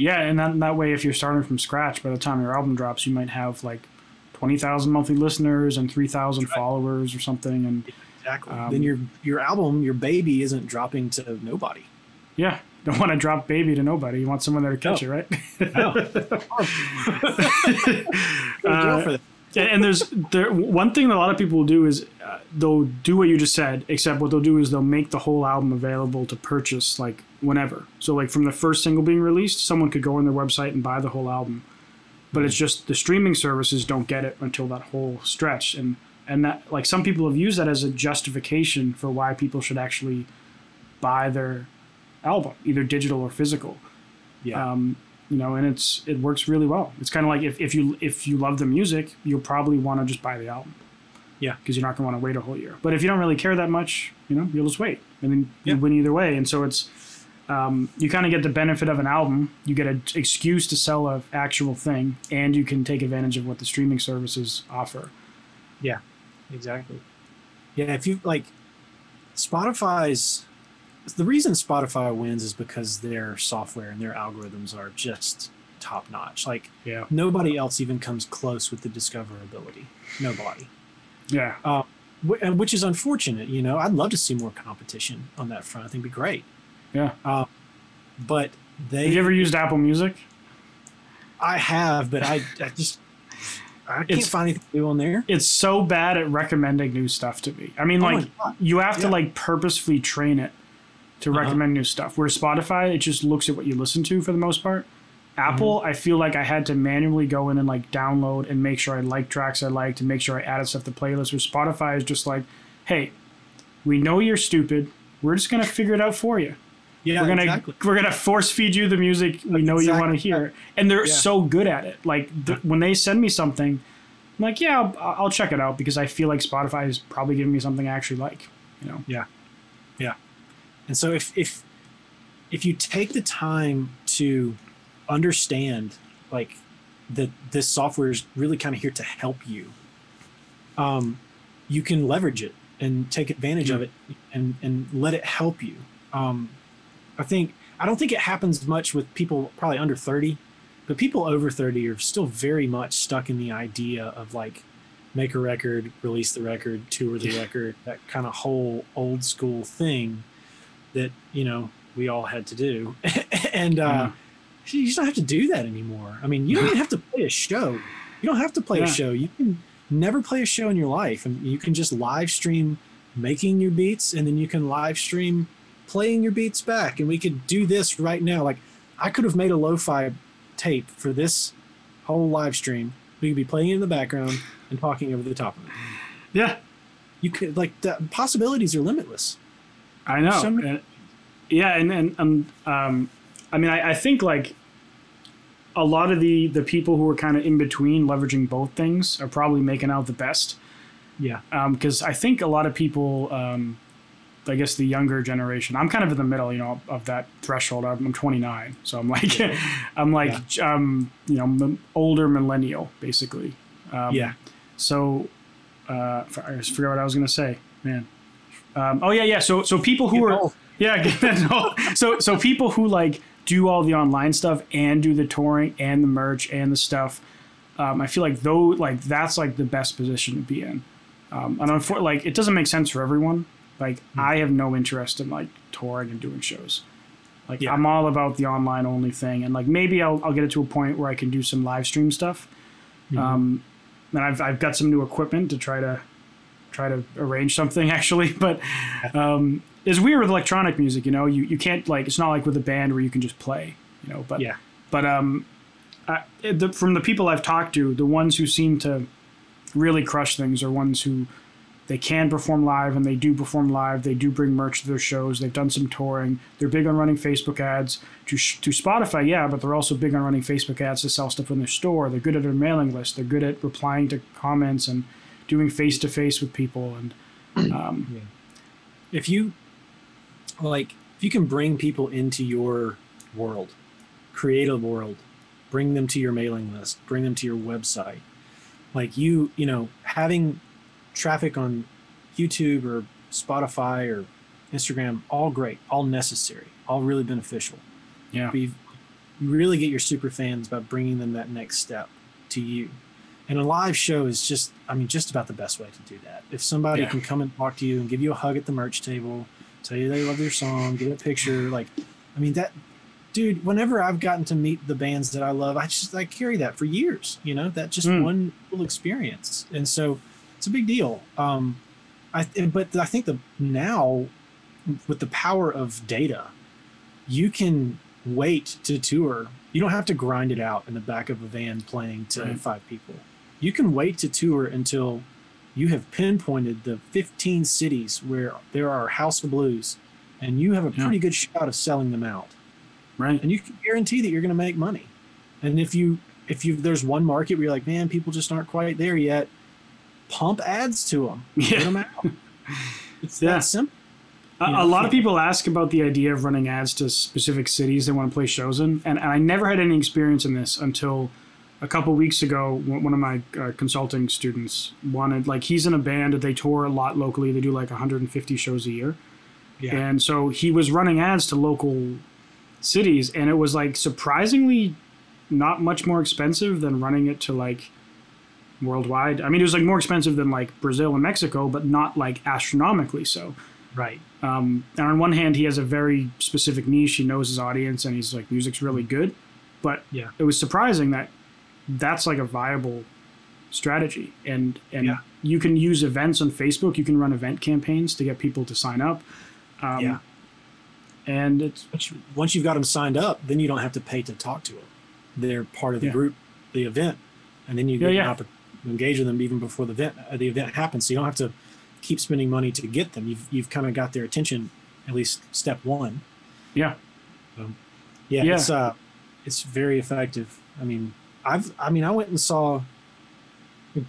yeah, and that that way, if you're starting from scratch, by the time your album drops, you might have like twenty thousand monthly listeners and three thousand Right. followers or something, and Exactly. Um, then your your album, your baby isn't dropping to nobody. yeah. Don't want to drop baby to nobody. You want someone there to catch No. it, right? No. Go to jail Uh, and, and there's there one thing that a lot of people will do is uh, they'll do what you just said, except what they'll do is they'll make the whole album available to purchase like whenever. So like from the first single being released, someone could go on their website and buy the whole album. But it's just the streaming services don't get it until that whole stretch, and and that like some people have used that as a justification for why people should actually buy their album, either digital or physical. Yeah. Um, you know, and it's it works really well. It's kind of like if, if you if you love the music, you'll probably want to just buy the album. Yeah. Because you're not going to want to wait a whole year. But if you don't really care that much, you know, you'll just wait, and then Yeah. you win either way. And so it's um, you kind of get the benefit of an album. You get an excuse to sell a actual thing, and you can take advantage of what the streaming services offer. Yeah, exactly. Yeah, if you like Spotify's the reason Spotify wins is because their software and their algorithms are just top notch. Like Yeah. nobody else even comes close with the discoverability. Nobody. Yeah. Um, and Which is unfortunate, you know. I'd love to see more competition on that front. I think it'd be great. Yeah. Um, but they Have you ever used Apple Music? I have, but I, I just I can't It's- find anything new on there. it's so bad at recommending new stuff to me. I mean, Oh like you have to like purposefully train it to Uh-huh. recommend new stuff. Where Spotify, it just looks at what you listen to for the most part. Apple, Mm-hmm. I feel like I had to manually go in and like download and make sure I like tracks I liked and make sure I added stuff to playlists. Where Spotify is just like, hey, we know you're stupid. We're just gonna figure it out for you. Yeah, We're gonna exactly. we're gonna force feed you the music we know you want to hear, and they're Yeah. so good at it. Like th- when they send me something, I'm like, yeah, I'll, I'll check it out because I feel like Spotify is probably giving me something I actually like. You know? Yeah. Yeah. And so if if if you take the time to understand like that this software is really kind of here to help you, um, you can leverage it and take advantage of it and and let it help you. Um, I think I don't think it happens much with people probably under 30, but people over 30 are still very much stuck in the idea of like make a record, release the record, tour the Yeah. record, that kind of whole old school thing that, you know, we all had to do. and uh, you just don't have to do that anymore. I mean, you don't even have to play a show. You don't have to play Yeah. a show. You can never play a show in your life. And you can just live stream making your beats and then you can live stream playing your beats back. And we could do this right now. Like, I could have made a lo fi tape for this whole live stream. We could be playing it in the background and talking over the top of it. Yeah, You could, like, the possibilities are limitless. I know. So many- And- yeah, and and um, um, I mean, I, I think like a lot of the the people who are kind of in between leveraging both things are probably making out the best. Yeah. because I think a lot of people, um, I guess the younger generation, I'm kind of in the middle, you know, of that threshold. I'm, I'm 29, so I'm like, I'm like, um, you know, m- older millennial, basically. Um, Yeah. So, uh, I just forgot what I was gonna say, man. Um, oh yeah, yeah. So, so people who Get are, old. yeah, get so, so people who like do all the online stuff and do the touring and the merch and the stuff. Um, I feel like though, like that's like the best position to be in. Um, and unfor- like it doesn't make sense for everyone. Like Hmm. I have no interest in like touring and doing shows. Like Yeah. I'm all about the online only thing, and like maybe I'll I'll get it to a point where I can do some live stream stuff. Mm-hmm. Um, and I've I've got some new equipment to try to try to arrange something actually, but um, it's weird with electronic music. You know, you you can't like it's not like with a band where you can just play. You know, but Yeah. but um, I, the, from the people I've talked to, the ones who seem to really crush things are ones who they can perform live and they do perform live. They do bring merch to their shows. They've done some touring. They're big on running Facebook ads to to Spotify, yeah, but they're also big on running Facebook ads to sell stuff in their store. They're good at their mailing list. They're good at replying to comments and doing face to face with people. And um, if you like if you can bring people into your world create a world bring them to your mailing list bring them to your website like you you know having traffic on youtube or spotify or instagram all great all necessary all really beneficial. Yeah, but you you really get your super fans by bringing them that next step to you and a live show is just i mean just about the best way to do that if somebody Yeah. can come and talk to you and give you a hug at the merch table tell you they love your song get a picture like i mean that dude, whenever I've gotten to meet the bands that I love, I just I carry that for years. You know, that just Mm. one little experience, and so it's a big deal. Um, I but I think the now with the power of data, you can wait to tour. You don't have to grind it out in the back of a van playing to Right. five people. You can wait to tour until you have pinpointed the 15 cities where there are House of Blues, and you have a Yeah. pretty good shot of selling them out Right. and you can guarantee that you're going to make money. And if you if you there's one market where you're like, man, people just aren't quite there yet, pump ads to them, Yeah. get them out. It's Yeah. that simple. A, a lot of people ask about the idea of running ads to specific cities they want to play shows in, and, and I never had any experience in this until a couple weeks ago. One of my uh, consulting students wanted, like, he's in a band that they tour a lot locally. They do like 150 shows a year, Yeah, and so he was running ads to local cities, and it was like surprisingly not much more expensive than running it to like worldwide. I mean, it was like more expensive than like Brazil and Mexico, but not like astronomically so. right. Um, and on one hand, he has a very specific niche. He knows his audience, and he's like, music's really good. But Yeah. it was surprising that that's like a viable strategy. And and Yeah. you can use events on Facebook. You can run event campaigns to get people to sign up. Um, Yeah. And it's Once, you, once you've got them signed up, then you don't have to pay to talk to them. They're part of the Yeah. group, the event, and then you get yeah. an opportunity to engage with them even before the event uh, the event happens. So you don't have to keep spending money to get them. You've you've kind of got their attention at least step one. yeah, Yeah, Yeah. it's uh, it's very effective. I mean, I've I mean, I went and saw.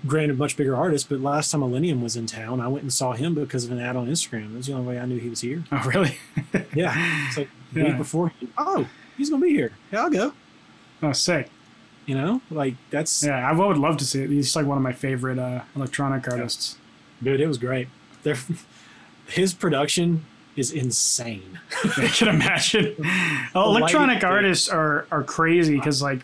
Granted, much bigger artist, but last time Illenium was in town, I went and saw him because of an ad on Instagram. It was the only way I knew he was here. oh really? Yeah, it's like the Yeah. week before. Oh, he's gonna be here. Yeah, I'll go. oh, sick. You know, like that's Yeah, I would love to see it. He's like one of my favorite uh, electronic artists. dude. It was great. There, his production is insane. I can imagine. Electronic artists are are crazy because like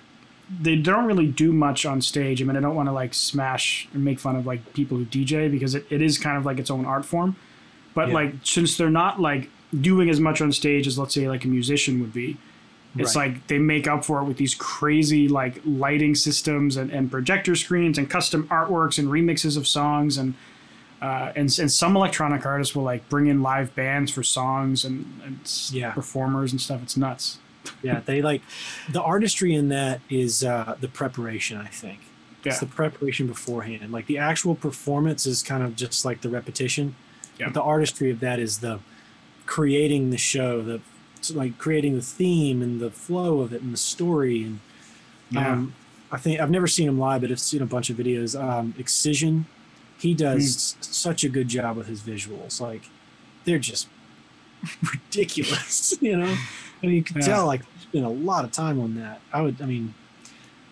they don't really do much on stage. I mean, I don't want to like smash and make fun of like people who DJ because it, it is kind of like its own art form. But Yeah. like since they're not like doing as much on stage as let's say like a musician would be, it's Right. like they make up for it with these crazy like lighting systems and, and projector screens and custom artworks and remixes of songs and uh, and and some electronic artists will like bring in live bands for songs and, and Yeah. performers and stuff. It's nuts. Yeah, they like the artistry in that is uh, the preparation. I think Yeah. it's the preparation beforehand. Like the actual performance is kind of just like the repetition. Yeah. But the artistry of that is the creating the show, the like creating the theme and the flow of it and the story. And Yeah. um, I think I've never seen him live, but I've seen a bunch of videos. Um, Excision, he does s- such a good job with his visuals. Like they're just ridiculous, you know. You can Yeah. tell like spent a lot of time on that. I would, I mean,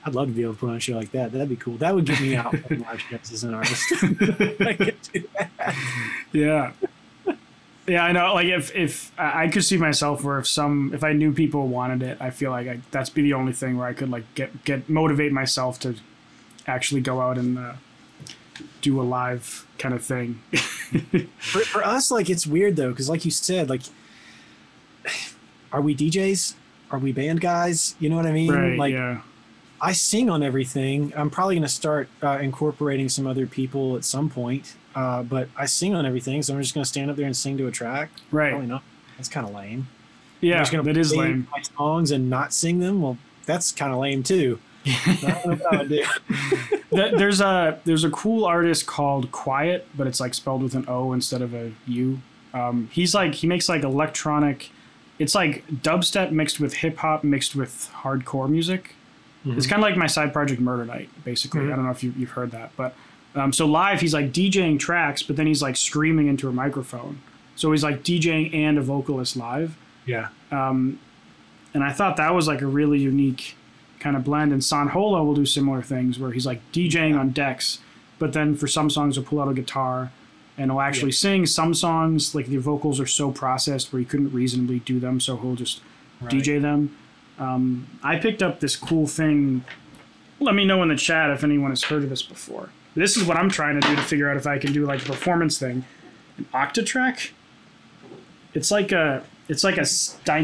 I'd love to be able to put on a show like that. That'd be cool. That would get me out from live shows as an artist. I could do that. Yeah. Yeah, I know. Like if if I I could see myself where if some if I knew people wanted it, I feel like I, that's be the only thing where I could like get get motivate myself to actually go out and uh, do a live kind of thing. For, for us, like it's weird though, because like you said, like, are we DJs? Are we band guys? You know what I mean? right? like yeah. I sing on everything. I'm probably going to start uh, incorporating some other people at some point. Uh, but I sing on everything, so I'm just going to stand up there and sing to a track. Right. Probably not. That's kind of lame. I'm Yeah. just gonna That is lame. My songs and not sing them. Well, that's kind of lame too. I don't know what I would do. Th- there's a there's a cool artist called Quiet, but it's like spelled with an O instead of a U. Um, he's like he makes like electronic. It's like dubstep mixed with hip hop mixed with hardcore music. It's kind of like my side project Murder Night, basically. Mhm. I don't know if you, you've heard that, but um, so live he's like DJing tracks, but then he's like screaming into a microphone. So he's like DJing and a vocalist live. Yeah. Um, and I thought that was like a really unique kind of blend. And San Holo will do similar things where he's like DJing on decks, but then for some songs he'll pull out a guitar and he'll actually sing. Some songs, like the vocals are so processed where he couldn't reasonably do them, so he'll just Right. DJ them. Um, I picked up this cool thing. Let me know in the chat if anyone has heard of this before. This is what I'm trying to do to figure out if I can do like a performance thing. An Octatrack. it's like a it's like a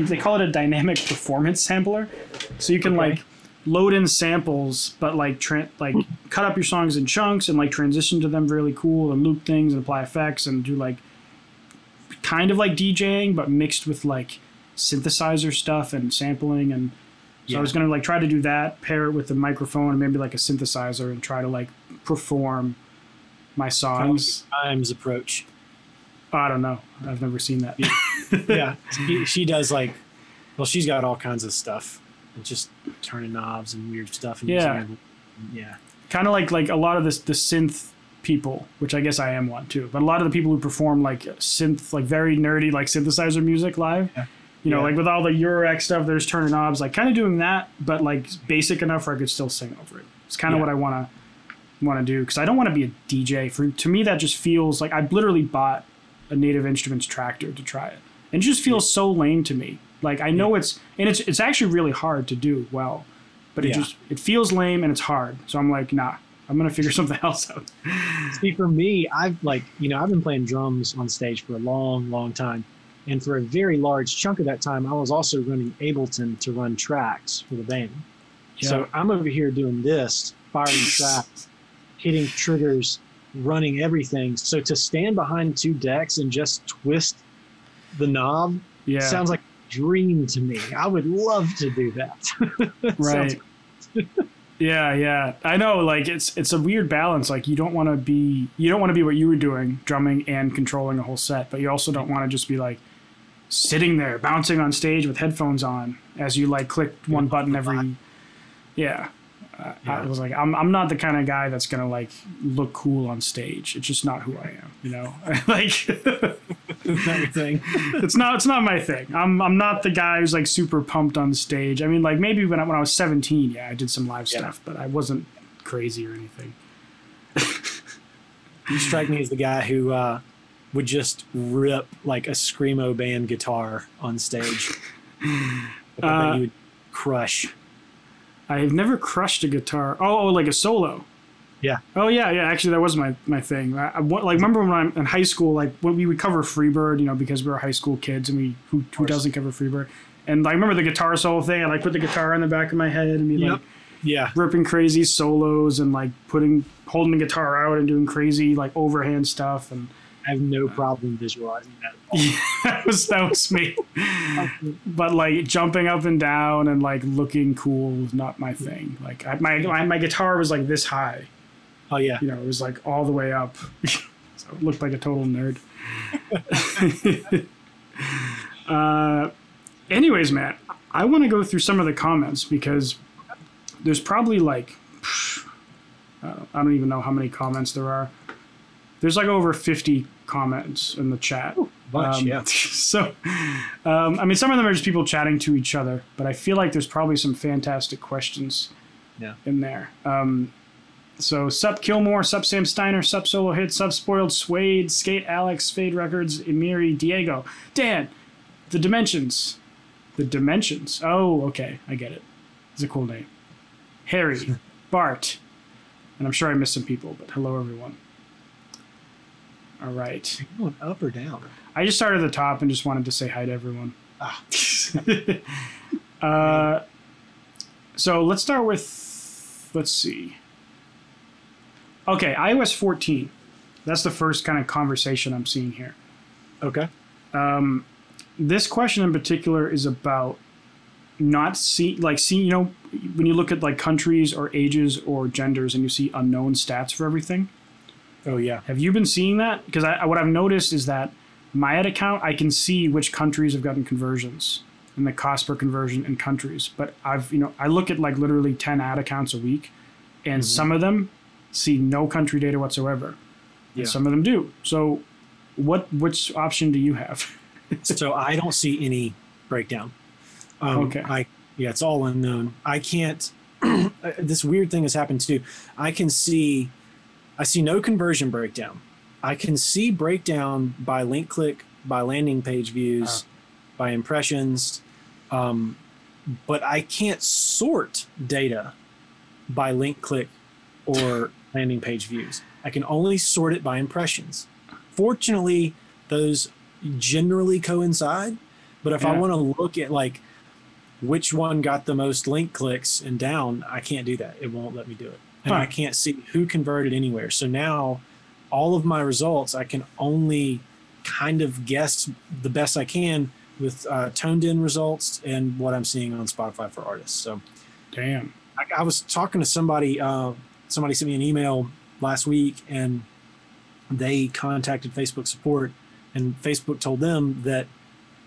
they call it a dynamic performance sampler, so you can Okay. like load in samples, but like tra- like cut up your songs in chunks and like transition to them really cool and loop things and apply effects and do like kind of like DJing but mixed with like synthesizer stuff and sampling and so I was gonna like try to do that, pair it with a microphone and maybe like a synthesizer and try to like perform my songs. Times approach. I don't know. I've never seen that. yeah, she, she does like, well, she's got all kinds of stuff, just turning knobs and weird stuff. And Yeah. using yeah, kind of like like a lot of this the synth people, which I guess I am one too. But a lot of the people who perform like synth, like very nerdy, like synthesizer music live. Yeah. You know, Yeah. like with all the Eurorack stuff, there's turning knobs, like kind of doing that, but like basic enough where I could still sing over it. It's kind of Yeah. what I want to want to do because I don't want to be a DJ. For to me, that just feels like I literally bought a Native Instruments Traktor to try it, and it just feels so lame to me. Like I know it's and it's it's actually really hard to do well, but it Yeah. just it feels lame and it's hard. So I'm like, nah, I'm gonna figure something else out. See, for me, I've like, you know, I've been playing drums on stage for a long, long time. And for a very large chunk of that time, I was also running Ableton to run tracks for the band. So I'm over here doing this, firing tracks, hitting triggers, running everything. So to stand behind two decks and just twist the knob yeah, sounds like dream to me. I would love to do that. Right. yeah, yeah. I know. Like it's it's a weird balance. Like you don't want to be you don't want to be what you were doing, drumming and controlling a whole set, but you also don't want to just be like sitting there bouncing on stage with headphones on as you like click one button every. Yeah. Uh, I was like, I'm, I'm not the kind of guy that's gonna like look cool on stage. It's just not who I am, you know. like, everything. it's not it's not my thing. I'm I'm not the guy who's like super pumped on stage. I mean, like maybe when I, when I was 17, yeah, I did some live Yeah. stuff, but I wasn't crazy or anything. You strike me as the guy who uh, would just rip like a screamo band guitar on stage. Uh, you would crush. I have never crushed a guitar. Oh, oh, like a solo. Yeah. Oh yeah, yeah. Actually, that was my my thing. I, I like remember when I'm in high school, like when we would cover Freebird, you know, because we were high school kids and we who, who doesn't cover Freebird. And I remember the guitar solo thing. I like put the guitar on the back of my head and be Yep. like Yeah, ripping crazy solos and like putting holding the guitar out and doing crazy like overhand stuff and I have no problem visualizing that. At all. that was that was me. but like jumping up and down and like looking cool was not my thing. Like I, my, my guitar was like this high. Oh yeah, You know, it was like all the way up. so it looked like a total nerd. uh, anyways, Matt, I want to go through some of the comments because there's probably like I don't even know how many comments there are. There's like over 50 comments in the chat. bunch. Um, yeah, So, um, I mean, some of them are just people chatting to each other, but I feel like there's probably some fantastic questions Yeah. in there. Um, so, Sup Kilmore, Sup Sam Steiner, Sup Solo Hit, Sup Spoiled Suede, Skate Alex, Fade Records, Emiri, Diego, Dan, The Dimensions. The Dimensions. Oh, okay. I get it. It's a cool name. Harry, Bart, and I'm sure I missed some people, but hello, everyone. All right. going up or down. I just started at the top and just wanted to say hi to everyone. Ah. uh, so let's start with, let's see. Okay, iOS 14. That's the first kind of conversation I'm seeing here. Okay. Um, this question in particular is about not see like see you know when you look at like countries or ages or genders and you see unknown stats for everything. Oh yeah. Have you been seeing that? Because I, what I've noticed is that my ad account, I can see which countries have gotten conversions and the cost per conversion in countries. But I've, you know, I look at like literally 10 ad accounts a week, and some of them see no country data whatsoever. Yeah. And some of them do. So, what which option do you have? so I don't see any breakdown. Um, Okay. I yeah, it's all unknown. I can't. this weird thing has happened too. I can see, I see no conversion breakdown. I can see breakdown by link click, by landing page views, by impressions, um, but I can't sort data by link click or landing page views. I can only sort it by impressions. Fortunately, those generally coincide. But if I want to look at like which one got the most link clicks and down, I can't do that. It won't let me do it. And Huh. I can't see who converted anywhere. So now all of my results, I can only kind of guess the best I can with uh, ToneDen results and what I'm seeing on Spotify for artists. So Damn. I, I was talking to somebody. Uh, somebody sent me an email last week, and they contacted Facebook support, and Facebook told them that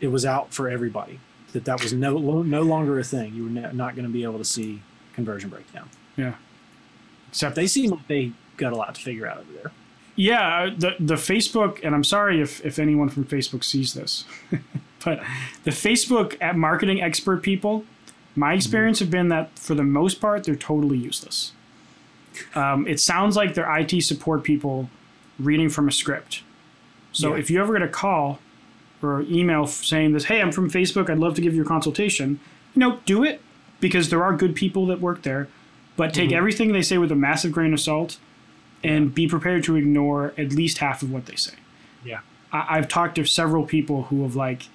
it was out for everybody. That that was no no longer a thing. You were not going to be able to see conversion breakdown. Except They seem like they got a lot to figure out over there. Yeah, the the Facebook, and I'm sorry if if anyone from Facebook sees this, but the Facebook at marketing expert people, my experience have been that for the most part they're totally useless. Um, it sounds like they're IT support people reading from a script. So Yeah. if you ever get a call or email saying this, hey, I'm from Facebook, I'd love to give you a consultation, you know, do it because there are good people that work there, but take mm-hmm. everything they say with a massive grain of salt and be prepared to ignore at least half of what they say. Yeah. I, I've talked to several people who have like,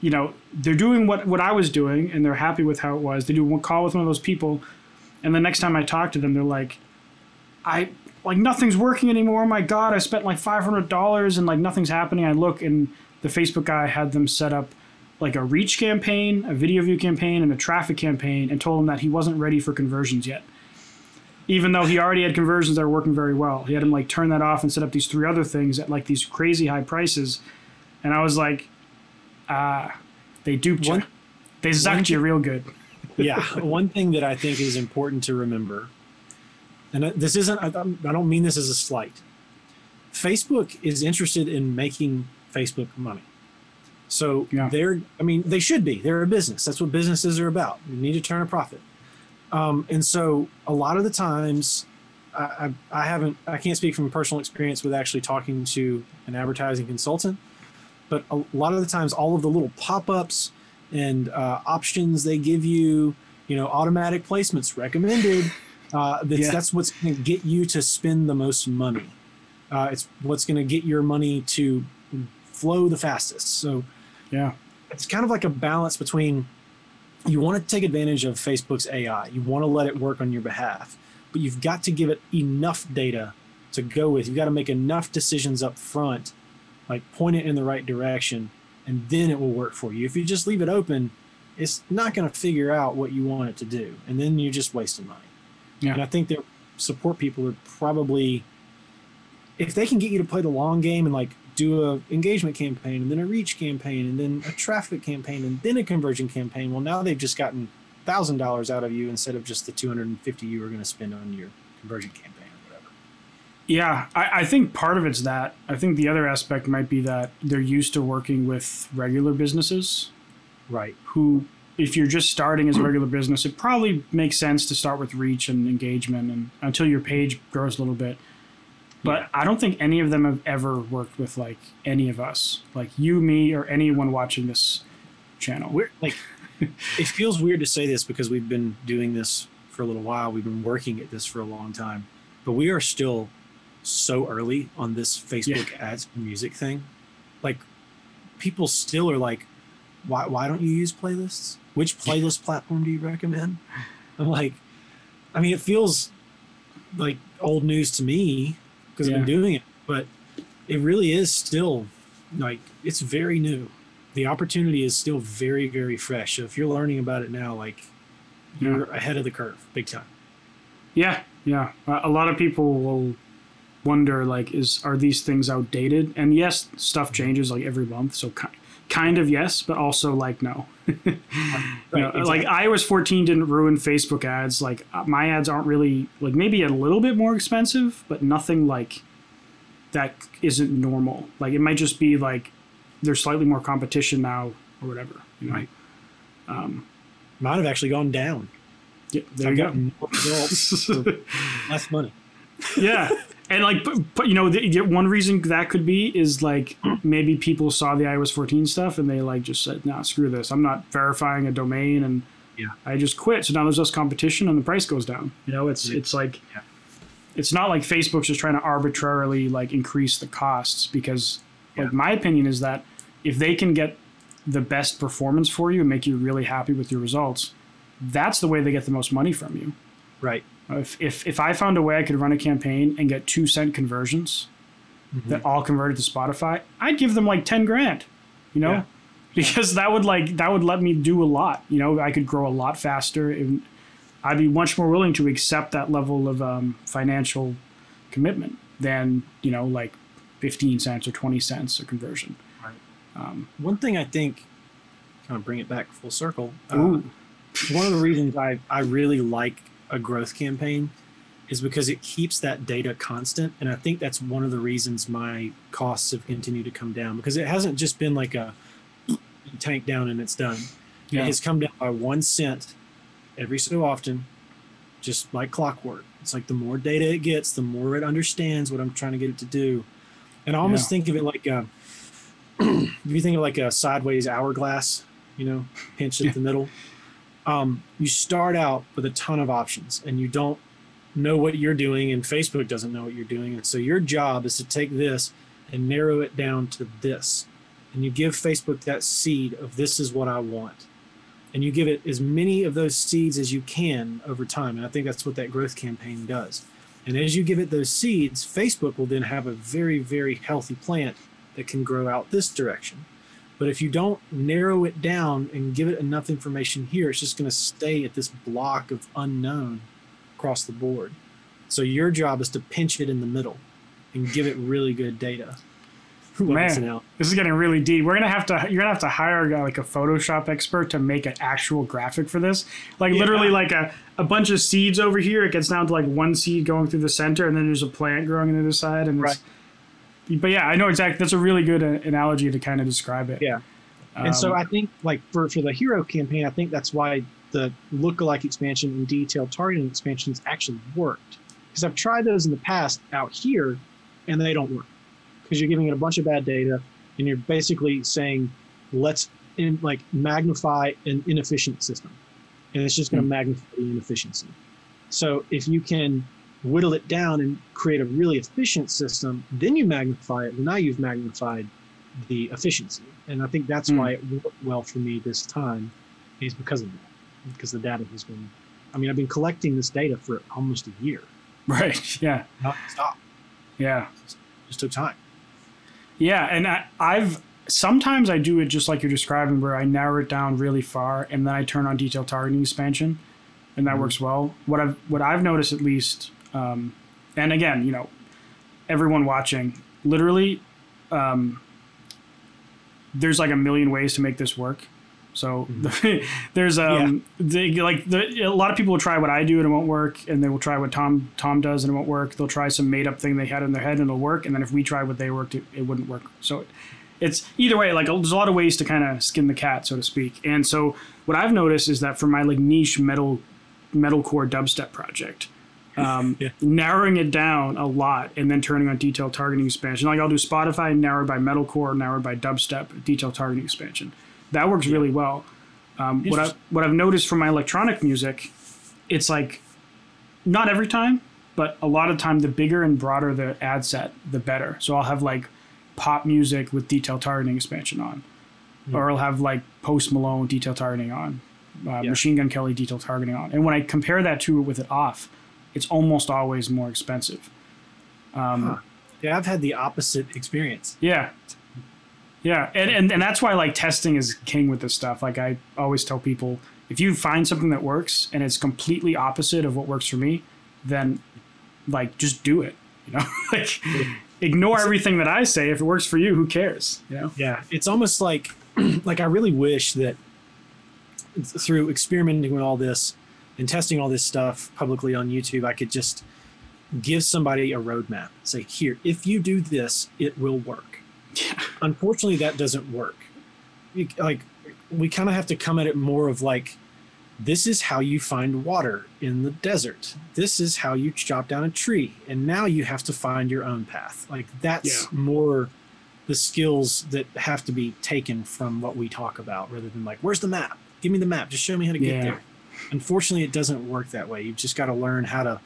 you know, they're doing what what I was doing and they're happy with how it was. They do one call with one of those people, and the next time I talk to them, they're like, I like nothing's working anymore. Oh my God, I spent like five hundred dollars and like nothing's happening. I look and the Facebook guy had them set up like a reach campaign, a video view campaign, and a traffic campaign, and told him that he wasn't ready for conversions yet even though he already had conversions that were working very well. He had him like turn that off and set up these three other things at like these crazy high prices. And I was like, ah, they duped you. They zucked you real good. yeah one thing that i think is important to remember and this isn't, I don't mean this as a slight facebook is interested in making facebook money so Yeah. they're i mean they should be. They're a business. That's what businesses are about. You need to turn a profit. Um, and so a lot of the times I, I, I haven't i can't speak from personal experience with actually talking to an advertising consultant but a lot of the times all of the little pop-ups and uh, options they give you you know automatic placements recommended uh, that's, Yeah. that's what's going to get you to spend the most money. Uh, it's what's going to get your money to flow the fastest. So Yeah. it's kind of like a balance between you want to take advantage of Facebook's AI. You want to let it work on your behalf, but you've got to give it enough data to go with. You've got to make enough decisions up front, like point it in the right direction, and then it will work for you. If you just leave it open, it's not going to figure out what you want it to do, and then you're just wasting money. Yeah. And I think that support people are probably, if they can get you to play the long game and like do a engagement campaign and then a reach campaign and then a traffic campaign and then a conversion campaign. Well, now they've just gotten thousand dollars out of you instead of just the two hundred and fifty you were going to spend on your conversion campaign or whatever. Yeah, I, I think part of it's that. I think the other aspect might be that they're used to working with regular businesses Right. who, if you're just starting as a regular business, it probably makes sense to start with reach and engagement and until your page grows a little bit. But Yeah. I don't think any of them have ever worked with like any of us, like you, me, or anyone watching this channel. We're like, it feels weird to say this because we've been doing this for a little while. We've been working at this for a long time, but we are still so early on this Facebook ads music thing. Like, people still are like, why, why don't you use playlists? Which playlist platform do you recommend? I'm like, I mean, it feels like old news to me because I've been doing it, but it really is still like, it's very new. The opportunity is still very very fresh. So if you're learning about it now like you're ahead of the curve big time. Yeah, yeah. A lot of people will wonder like, is are these things outdated? And yes, stuff mm-hmm. changes like every month, so kind of yes, but also like no. You know, Like iOS 14 didn't ruin Facebook ads. Like uh, my ads aren't really like maybe a little bit more expensive, but nothing like that isn't normal. Like it might just be like there's slightly more competition now or whatever. You know? Right. mine have actually gone down Yeah, there I've you go. more results less money yeah and like but, but you know the, one reason that could be is like maybe people saw the ios 14 stuff and they like just said nah screw this i'm not verifying a domain and Yeah. i just quit so now there's less competition and the price goes down you know it's Yeah. it's like Yeah. it's not like facebook's just trying to arbitrarily like increase the costs because Like my opinion is that if they can get the best performance for you and make you really happy with your results, that's the way they get the most money from you. Right. If if, if I found a way I could run a campaign and get two cent conversions Mm-hmm. that all converted to Spotify, I'd give them like ten grand. You know? Yeah. Because that would like that would let me do a lot. You know, I could grow a lot faster and I'd be much more willing to accept that level of um, financial commitment than, you know, like fifteen cents or twenty cents a conversion. One thing I think, kind of bring it back full circle. uh, one of the reasons I, I really like a growth campaign is because it keeps that data constant. And I think that's one of the reasons my costs have continued to come down because it hasn't just been like a tank down and it's done. Yeah. It has come down by one cent every so often, just like clockwork. It's like the more data it gets, the more it understands what I'm trying to get it to do. And I almost Yeah. think of it like a, if you think of like a sideways hourglass, you know, pinched at the middle. Um, you start out with a ton of options and you don't know what you're doing and Facebook doesn't know what you're doing. And so your job is to take this and narrow it down to this. And you give Facebook that seed of this is what I want. And you give it as many of those seeds as you can over time. And I think that's what that growth campaign does. And as you give it those seeds, Facebook will then have a very, very healthy plant that can grow out this direction. But if you don't narrow it down and give it enough information here, it's just going to stay at this block of unknown across the board. So your job is to pinch it in the middle and give it really good data. Man. This is getting really deep. We're gonna have to. You're gonna have to hire a like a Photoshop expert to make an actual graphic for this. Like Yeah. literally, like a, a bunch of seeds over here. It gets down to like one seed going through the center, and then there's a plant growing on the other side. And it's, but yeah, I know exactly. That's a really good uh, analogy to kind of describe it. Yeah. and so Um, I think like for, for the hero campaign, I think that's why the lookalike expansion and detailed targeting expansions actually worked. Because I've tried those in the past out here and they don't work. Because you're giving it a bunch of bad data and you're basically saying, let's in, like magnify an inefficient system. And it's just going to Hmm. magnify the inefficiency. So if you can whittle it down and create a really efficient system, then you magnify it. Now you've magnified the efficiency. And I think that's Hmm. why it worked well for me this time, is because of that. Because the data has been, I mean, I've been collecting this data for almost a year. right. Yeah. Not stop. Yeah. Just took time. Yeah, and I, I've sometimes I do it just like you're describing, where I narrow it down really far, and then I turn on detailed targeting expansion, and that Mhm. works well. What I've what I've noticed at least, um, and again, you know, everyone watching, literally, um, there's like a million ways to make this work. So there's um the, like the, a lot of people will try what I do and it won't work, and they will try what Tom Tom does and it won't work. They'll try some made up thing they had in their head and it'll work, and then if we try what they worked, it, it wouldn't work. So it's either way. Like there's a lot of ways to kind of skin the cat, so to speak. And so what I've noticed is that for my like niche metal metalcore dubstep project. Um, Yeah. narrowing it down a lot and then turning on detailed targeting expansion. Like I'll do Spotify narrowed by metalcore, narrowed by dubstep, detailed targeting expansion. That works really well. Um, what I what I've noticed from my electronic music, it's like not every time, but a lot of time the bigger and broader the ad set, the better. So I'll have like pop music with detailed targeting expansion on, or I'll have like Post Malone detailed targeting on, uh, Yeah. Machine Gun Kelly detailed targeting on. And when I compare that to it with it off, it's almost always more expensive. Um, Huh. Yeah, I've had the opposite experience. yeah. Yeah. And, and, and that's why like testing is king with this stuff. Like I always tell people, if you find something that works and it's completely opposite of what works for me, then like just do it. You know? like ignore everything that I say. If it works for you, who cares? You know? Yeah, it's almost like like I really wish that through experimenting with all this and testing all this stuff publicly on YouTube, I could just give somebody a roadmap. Say, here, if you do this, it will work. Yeah. Unfortunately, that doesn't work. Like we kind of have to come at it more of like, this is how you find water in the desert. This is how you chop down a tree, and now you have to find your own path. Like that's Yeah. more the skills that have to be taken from what we talk about rather than like where's the map give me the map just show me how to get Yeah. there unfortunately it doesn't work that way you've just got to learn how to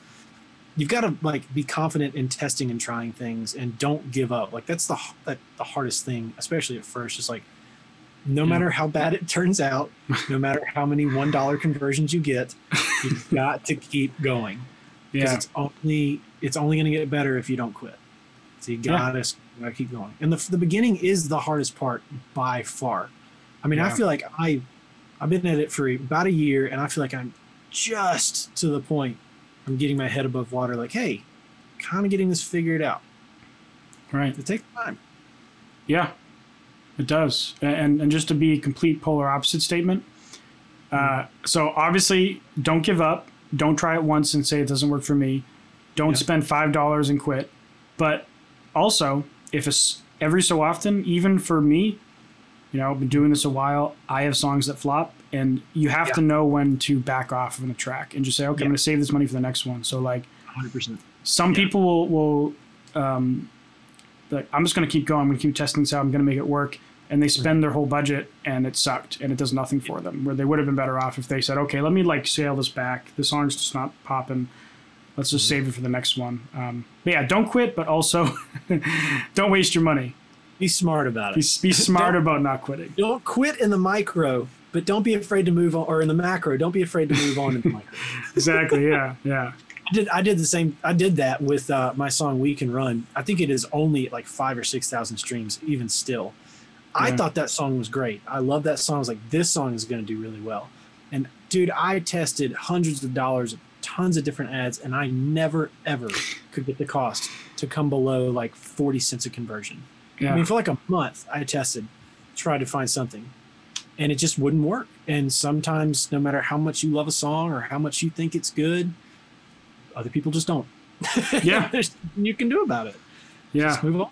you've got to like be confident in testing and trying things and don't give up. Like that's the that the hardest thing, especially at first. is like no Yeah. matter how bad it turns out, no matter how many one dollar conversions you get, you've got to keep going because Yeah. it's only it's only going to get better if you don't quit. So you gotta, gotta keep going. And the the beginning is the hardest part by far. I mean, I feel like I I've been at it for about a year, and I feel like I'm just to the point. I'm getting my head above water. Like, hey, kind of getting this figured out. Right. It takes time. Yeah, it does. And and just to be a complete polar opposite statement. Uh, so obviously, don't give up. Don't try it once and say it doesn't work for me. Don't Yeah. spend five dollars and quit. But also, if it's every so often, even for me, you know, I've been doing this a while. I have songs that flop, and you have Yeah. to know when to back off from the track and just say, okay, Yeah. I'm going to save this money for the next one. So like, 100%. some Yeah. people will, will um, like, I'm just going to keep going. I'm going to keep testing this out. I'm going to make it work. And they spend their whole budget and it sucked and it does nothing for them. Where they would have been better off if they said, okay, let me like scale this back. The song's just not popping. Let's just save it for the next one. Um, but yeah, don't quit, but also don't waste your money. Be smart about it. be smart about not quitting. Don't quit in the micro, but don't be afraid to move on, or in the macro. Don't be afraid to move on in the micro. Exactly. Yeah. Yeah. I did. I did the same. I did that with uh, my song "We Can Run." I think it is only like five or six thousand streams, even still. I thought that song was great. I love that song. I was like, this song is going to do really well. And dude, I tested hundreds of dollars, tons of different ads, and I never ever could get the cost to come below like forty cents a conversion. I mean, for like a month, I tested, tried to find something, and it just wouldn't work. And sometimes, no matter how much you love a song or how much you think it's good, other people just don't. Yeah. There's nothing you can do about it. Yeah. Just move on.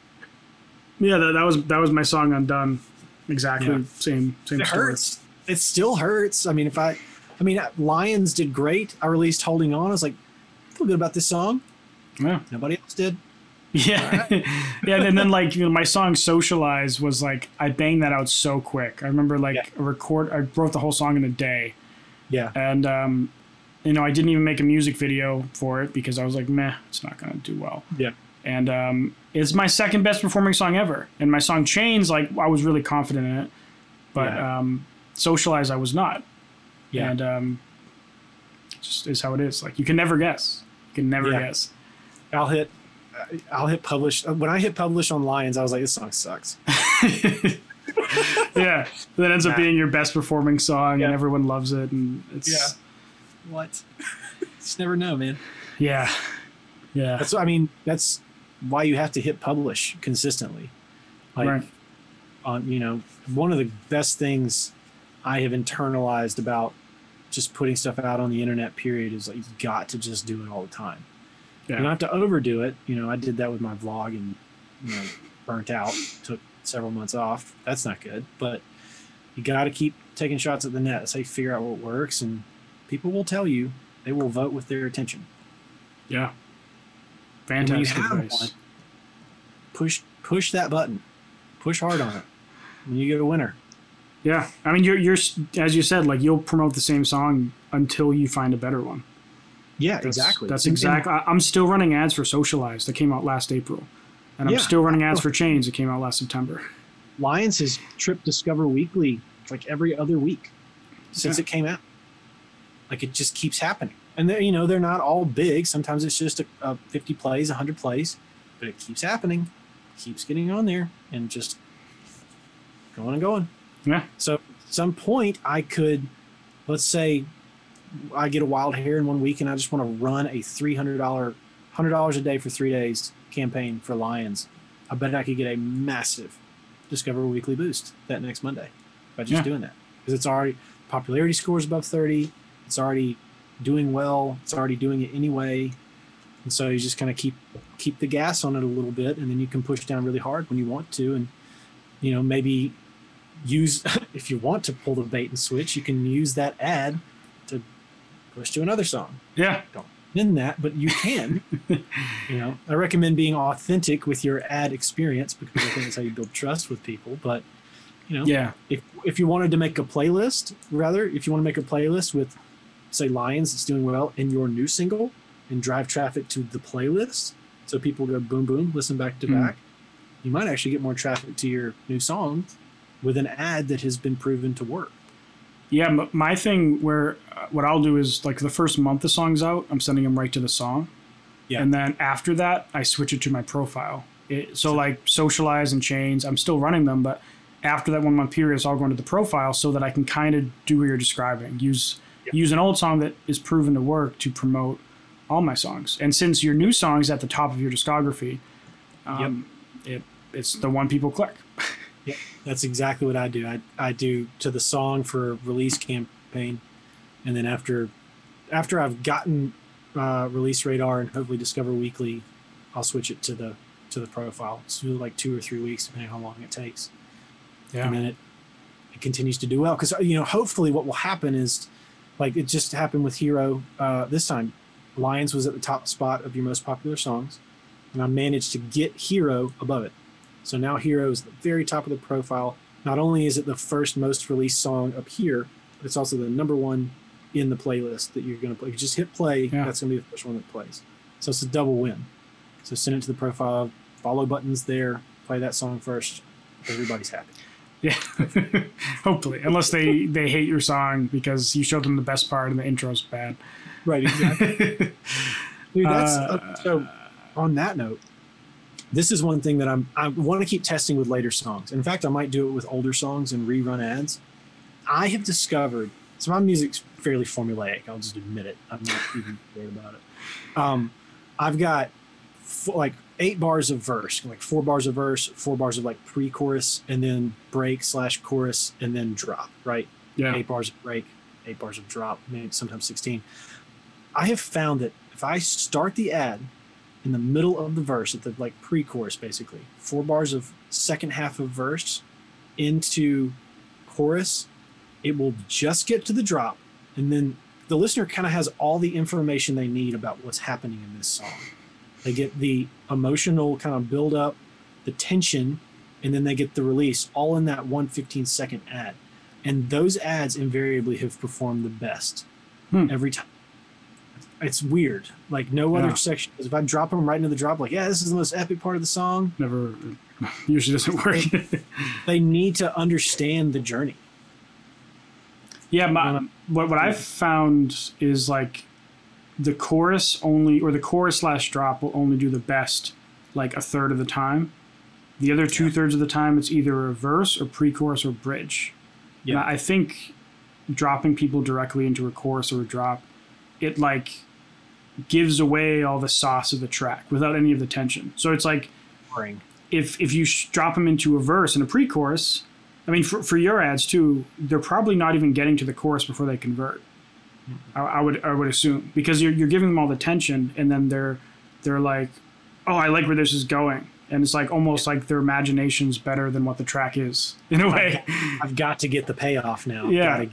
Yeah. That, that was that was my song undone. Exactly. Yeah. Same same It story. hurts. It still hurts. I mean, if I, I mean, Lions did great. I released "Holding On." I was like, I feel good about this song. Yeah. Nobody else did. Yeah, yeah, and then like you know, my song "Socialize" was like I banged that out so quick. I remember like Yeah. a record. I wrote the whole song in a day, Yeah. and um, you know I didn't even make a music video for it because I was like, meh, it's not gonna do well. Yeah. And um, it's my second best performing song ever. And my song "Chains," like I was really confident in it, but Yeah. um, "Socialize" I was not. Yeah. And um, just is how it is. Like you can never guess. You can never Yeah. guess. I'll hit. I'll hit publish. Uh, when I hit publish on Lions, I was like, this song sucks. yeah, that ends up being your best performing song, Yeah. and everyone loves it, and it's Yeah. What? Just never know, man. yeah, yeah, That's. I mean, that's why you have to hit publish consistently. Like, Right. on you know, one of the best things I have internalized about just putting stuff out on the internet. Period is like you've got to just do it all the time. Yeah. You don't have to overdo it. You know, I did that with my vlog and you know, burnt out. Took several months off. That's not good. But you got to keep taking shots at the net. How you figure out what works, and people will tell you. They will vote with their attention. yeah. Fantastic advice. one, push push that button. Push hard on it. And you get a winner. Yeah, I mean, you're you're as you said, like you'll promote the same song until you find a better one. Yeah, That's, exactly. That's exactly. I'm still running ads for Socialize that came out last April, and I'm Yeah. still running ads oh. for Chains that came out last September. Lions has Trip Discover Weekly like every other week since Yeah. it came out. Like it just keeps happening. And they you know, they're not all big. Sometimes it's just a, a 50 plays, 100 plays, but it keeps happening. Keeps getting on there and just going and going. Yeah, So at some point I could, let's say, I get a wild hair in one week and I just want to run a three hundred dollar, hundred dollars a day for three days campaign for Lions. I bet I could get a massive Discover Weekly boost that next Monday by just Yeah. doing that because it's already popularity scores above thirty. It's already doing well. It's already doing it anyway, and so you just kind of keep keep the gas on it a little bit, and then you can push down really hard when you want to, and you know maybe use if you want to pull the bait and switch, you can use that ad push to another song. yeah, Don't In that, but you can. you know, I recommend being authentic with your ad experience because I think that's how you build trust with people. But you know, yeah, if if you wanted to make a playlist, rather, if you want to make a playlist with say Lions that's doing well in your new single, and drive traffic to the playlist. So people go boom, boom, listen back to Hmm. back. You might actually get more traffic to your new song with an ad that has been proven to work. Yeah, my thing where uh, what I'll do is like the first month the song's out, I'm sending them right to the song. Yeah. And then after that, I switch it to my profile. It, so like socialize and chains, I'm still running them, but after that one month period, it's all going to the profile so that I can kind of do what you're describing. Use Yeah. use an old song that is proven to work to promote all my songs. And since your new song is at the top of your discography, um, it it's the one people click. Yeah, that's exactly what I do. I, I do to the song for release campaign, and then after after I've gotten uh, release radar and hopefully Discover Weekly, I'll switch it to the to the profile. It's really like two or three weeks, depending how long it takes, Yeah. and then it it continues to do well. Because you know, hopefully, what will happen is like it just happened with Hero uh, this time. Lions was at the top spot of your most popular songs, and I managed to get Hero above it. So now Hero is the very top of the profile. Not only is it the first most released song up here, but it's also the number one in the playlist that you're going to play. If you just hit play, Yeah. that's going to be the first one that plays. So it's a double win. So send it to the profile, follow buttons there, play that song first. Everybody's happy. Yeah, hopefully, unless they they hate your song because you showed them the best part and the intro's bad. Right, exactly. Dude, that's Uh, uh, so. On that note, this is one thing that I'm I want to keep testing with later songs. In fact, I might do it with older songs and rerun ads. I have discovered so my music's fairly formulaic. I'll just admit it. I'm not even worried about it. Um, I've got f- like eight bars of verse, like four bars of verse, four bars of like pre-chorus, and then break slash chorus, and then drop. Right yeah, eight bars of break, eight bars of drop, maybe sometimes 16. I have found that if I start the ad in the middle of the verse, at the like pre chorus basically, four bars of second half of verse into chorus, it will just get to the drop. And then the listener kind of has all the information they need about what's happening in this song. They get the emotional kind of build up, the tension, and then they get the release all in that one 15 second ad and those ads invariably have performed the best Hmm. every time. It's weird. Like no Yeah. other section. If I drop them right into the drop, like yeah, this is the most epic part of the song. never usually doesn't work. They need to understand the journey. yeah, my, Um, what what I've found is like the chorus only or the chorus slash drop will only do the best like a third of the time. The other two thirds of the time, it's either a verse or pre-chorus or bridge. Yeah. And I think dropping people directly into a chorus or a drop, it like gives away all the sauce of the track without any of the tension. So it's like Boring. if if you sh- drop them into a verse and a pre-chorus, I mean for, for your ads too, they're probably not even getting to the chorus before they convert. Hmm. I, I would I would assume because you're you're giving them all the tension and then they're they're like, oh I like where this is going. And it's like almost like their imagination's better than what the track is in a way. I've got to get the payoff now. Yeah. Gotta-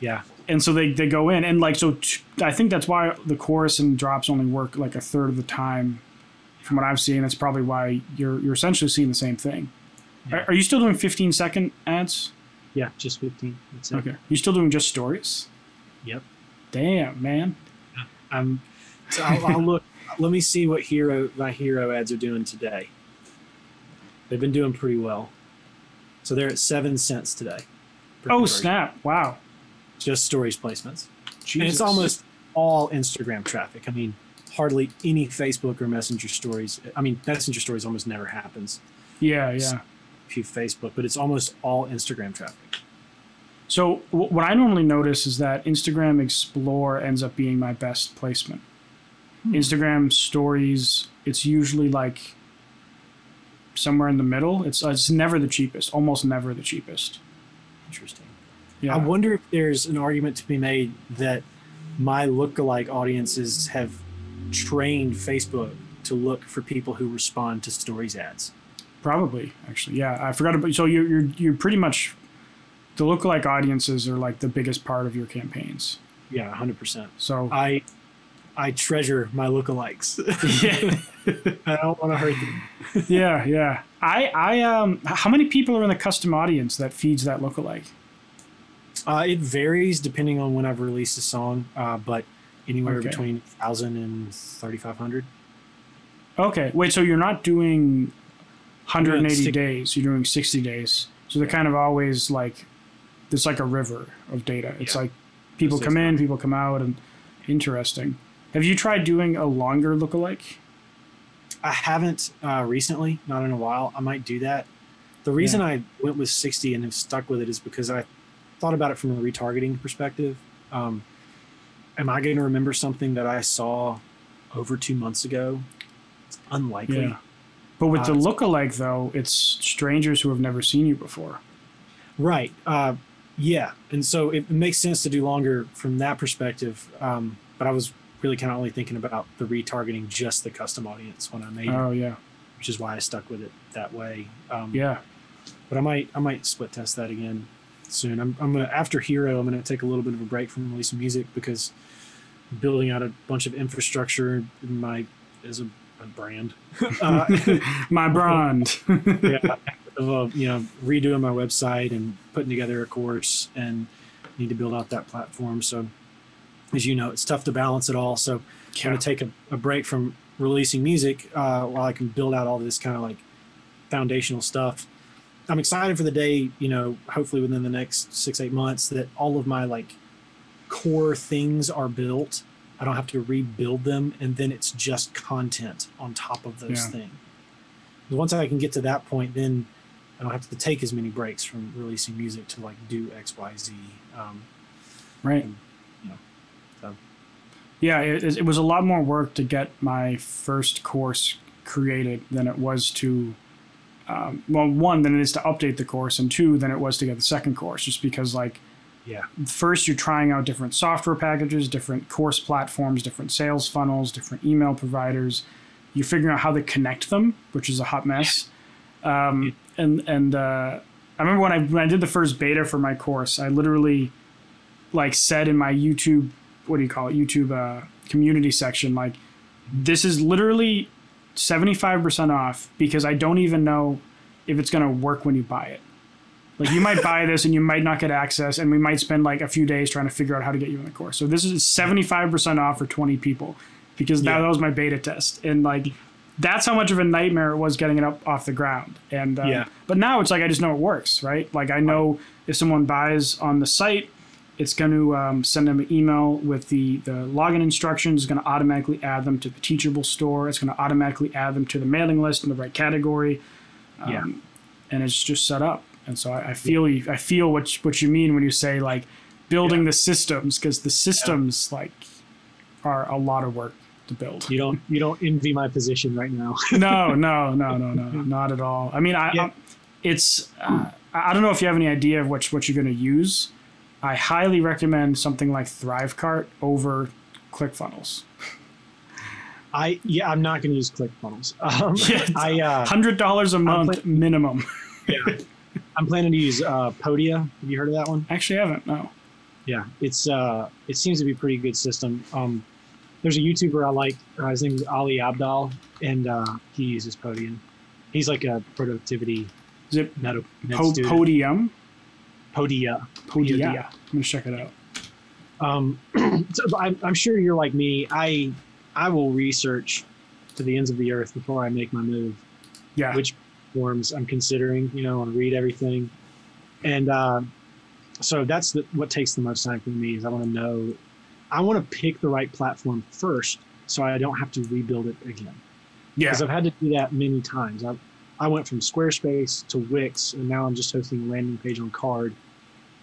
yeah. And so they, they go in and like so t- i think that's why the chorus and drops only work like a third of the time from what i've seen that's probably why you're you're essentially seeing the same thing are, are you still doing 15 second ads Yeah. Just 15. That's it. okay you still doing just stories Yep. damn man I'm. So I'll, I'll look. Let me see what hero my hero ads are doing today. They've been doing pretty well. So they're at seven cents today. oh conversion. snap wow Just stories placements. Jesus. And it's almost all Instagram traffic. I mean, hardly any Facebook or Messenger stories. I mean, Messenger stories almost never happens. yeah yeah A Few Facebook, but it's almost all Instagram traffic. so w- what i normally notice is that instagram explore ends up being my best placement hmm. instagram stories it's usually like somewhere in the middle it's uh, it's never the cheapest almost never the cheapest Interesting. Yeah I wonder if there's an argument to be made that my lookalike audiences have trained Facebook to look for people who respond to stories ads. Probably, actually, yeah. I forgot about. So you're you're you're pretty much the lookalike audiences are like the biggest part of your campaigns. Yeah, hundred percent. So I I treasure my lookalikes. yeah, I don't want to hurt them. yeah, yeah. I I um, how many people are in the custom audience that feeds that lookalike? Uh, it varies depending on when I've released a song, uh, but anywhere Okay. between 1000 and 3500 Okay. Wait, so you're not doing 180 six- days, you're doing 60 days. So they're kind of always like, it's like a river of data. It's Yeah. like people come in, people come out, and interesting. Have you tried doing a longer lookalike? I haven't uh, recently, not in a while. I might do that. The reason I went with 60 and have stuck with it is because I thought about it from a retargeting perspective. Um, am I going to remember something that I saw over two months ago? It's unlikely. Yeah. But with the Uh, it's- lookalike, though, it's strangers who have never seen you before. Right. Uh, yeah. And so it makes sense to do longer from that perspective. Um, but I was really kind of only thinking about the retargeting just the custom audience when I made it, Oh, yeah. which is why I stuck with it that way. Um, Yeah. but I might I might split test that again soon. I'm, I'm gonna after Hero. I'm gonna take a little bit of a break from releasing music because building out a bunch of infrastructure in my as a, a brand. uh, My brand. yeah, of, uh, you know redoing my website and putting together a course and need to build out that platform. So as you know, it's tough to balance it all. So I'm going to take a, a break from releasing music uh, while I can build out all this kind of like foundational stuff. I'm excited for the day, you know, hopefully within the next six, eight months that all of my like core things are built. I don't have to rebuild them. And then it's just content on top of those Yeah. things. Once I can get to that point, then I don't have to take as many breaks from releasing music to like do X, Y, Z. Um, Right. you know, so. Yeah, it, it was a lot more work to get my first course created than it was to, um, well, one, than it is to update the course, and two, than it was to get the second course, just because, like, yeah. first you're trying out different software packages, different course platforms, different sales funnels, different email providers. You're figuring out how to connect them, which is a hot mess. Um, and and uh, I remember when I when I did the first beta for my course, I literally like said in my YouTube, what do you call it, YouTube uh, community section, like this is literally 75% off because I don't even know if it's going to work when you buy it. Like you might buy this and you might not get access, and we might spend like a few days trying to figure out how to get you in the course. So this is seventy five percent off for twenty people, because that, Yeah. that was my beta test, and like that's how much of a nightmare it was getting it up off the ground. And uh, Yeah. but now it's like I just know it works, right? Like I know if someone buys on the site, it's going to um, send them an email with the the login instructions. It's going to automatically add them to the Teachable store. It's going to automatically add them to the mailing list in the right category Yeah. Um, and it's just set up. And so I, I feel you, I feel what you- what you mean when you say like building the systems because the systems like are a lot of work to build. You don't you don't envy my position right now. no, no, no, no, no, not at all. I mean, I, Yeah. I it's uh, I I don't know if you have any idea of what what you're going to use. I highly recommend something like ThriveCart over ClickFunnels. I yeah, I'm not going to use ClickFunnels. Um, Yeah, I uh, Hundred dollars a month minimum. yeah, I'm planning to use uh, Podia. Have you heard of that one? Actually, I haven't. No. Yeah, it's uh, it seems to be a pretty good system. Um, there's a YouTuber I like. Uh, his name is Ali Abdaal, and uh, he uses Podium. He's like a productivity Is it po- Podium? Podia. Podia. Podia. I'm gonna check it out. Um, so I'm, I'm sure you're like me. I I will research to the ends of the earth before I make my move. Yeah. Which forms I'm considering, you know, and read everything. And uh, so that's the, what takes the most time for me is I want to know, I want to pick the right platform first, so I don't have to rebuild it again. yeah. Because I've had to do that many times. I I went from Squarespace to Wix, and now I'm just hosting a landing page on Carrd.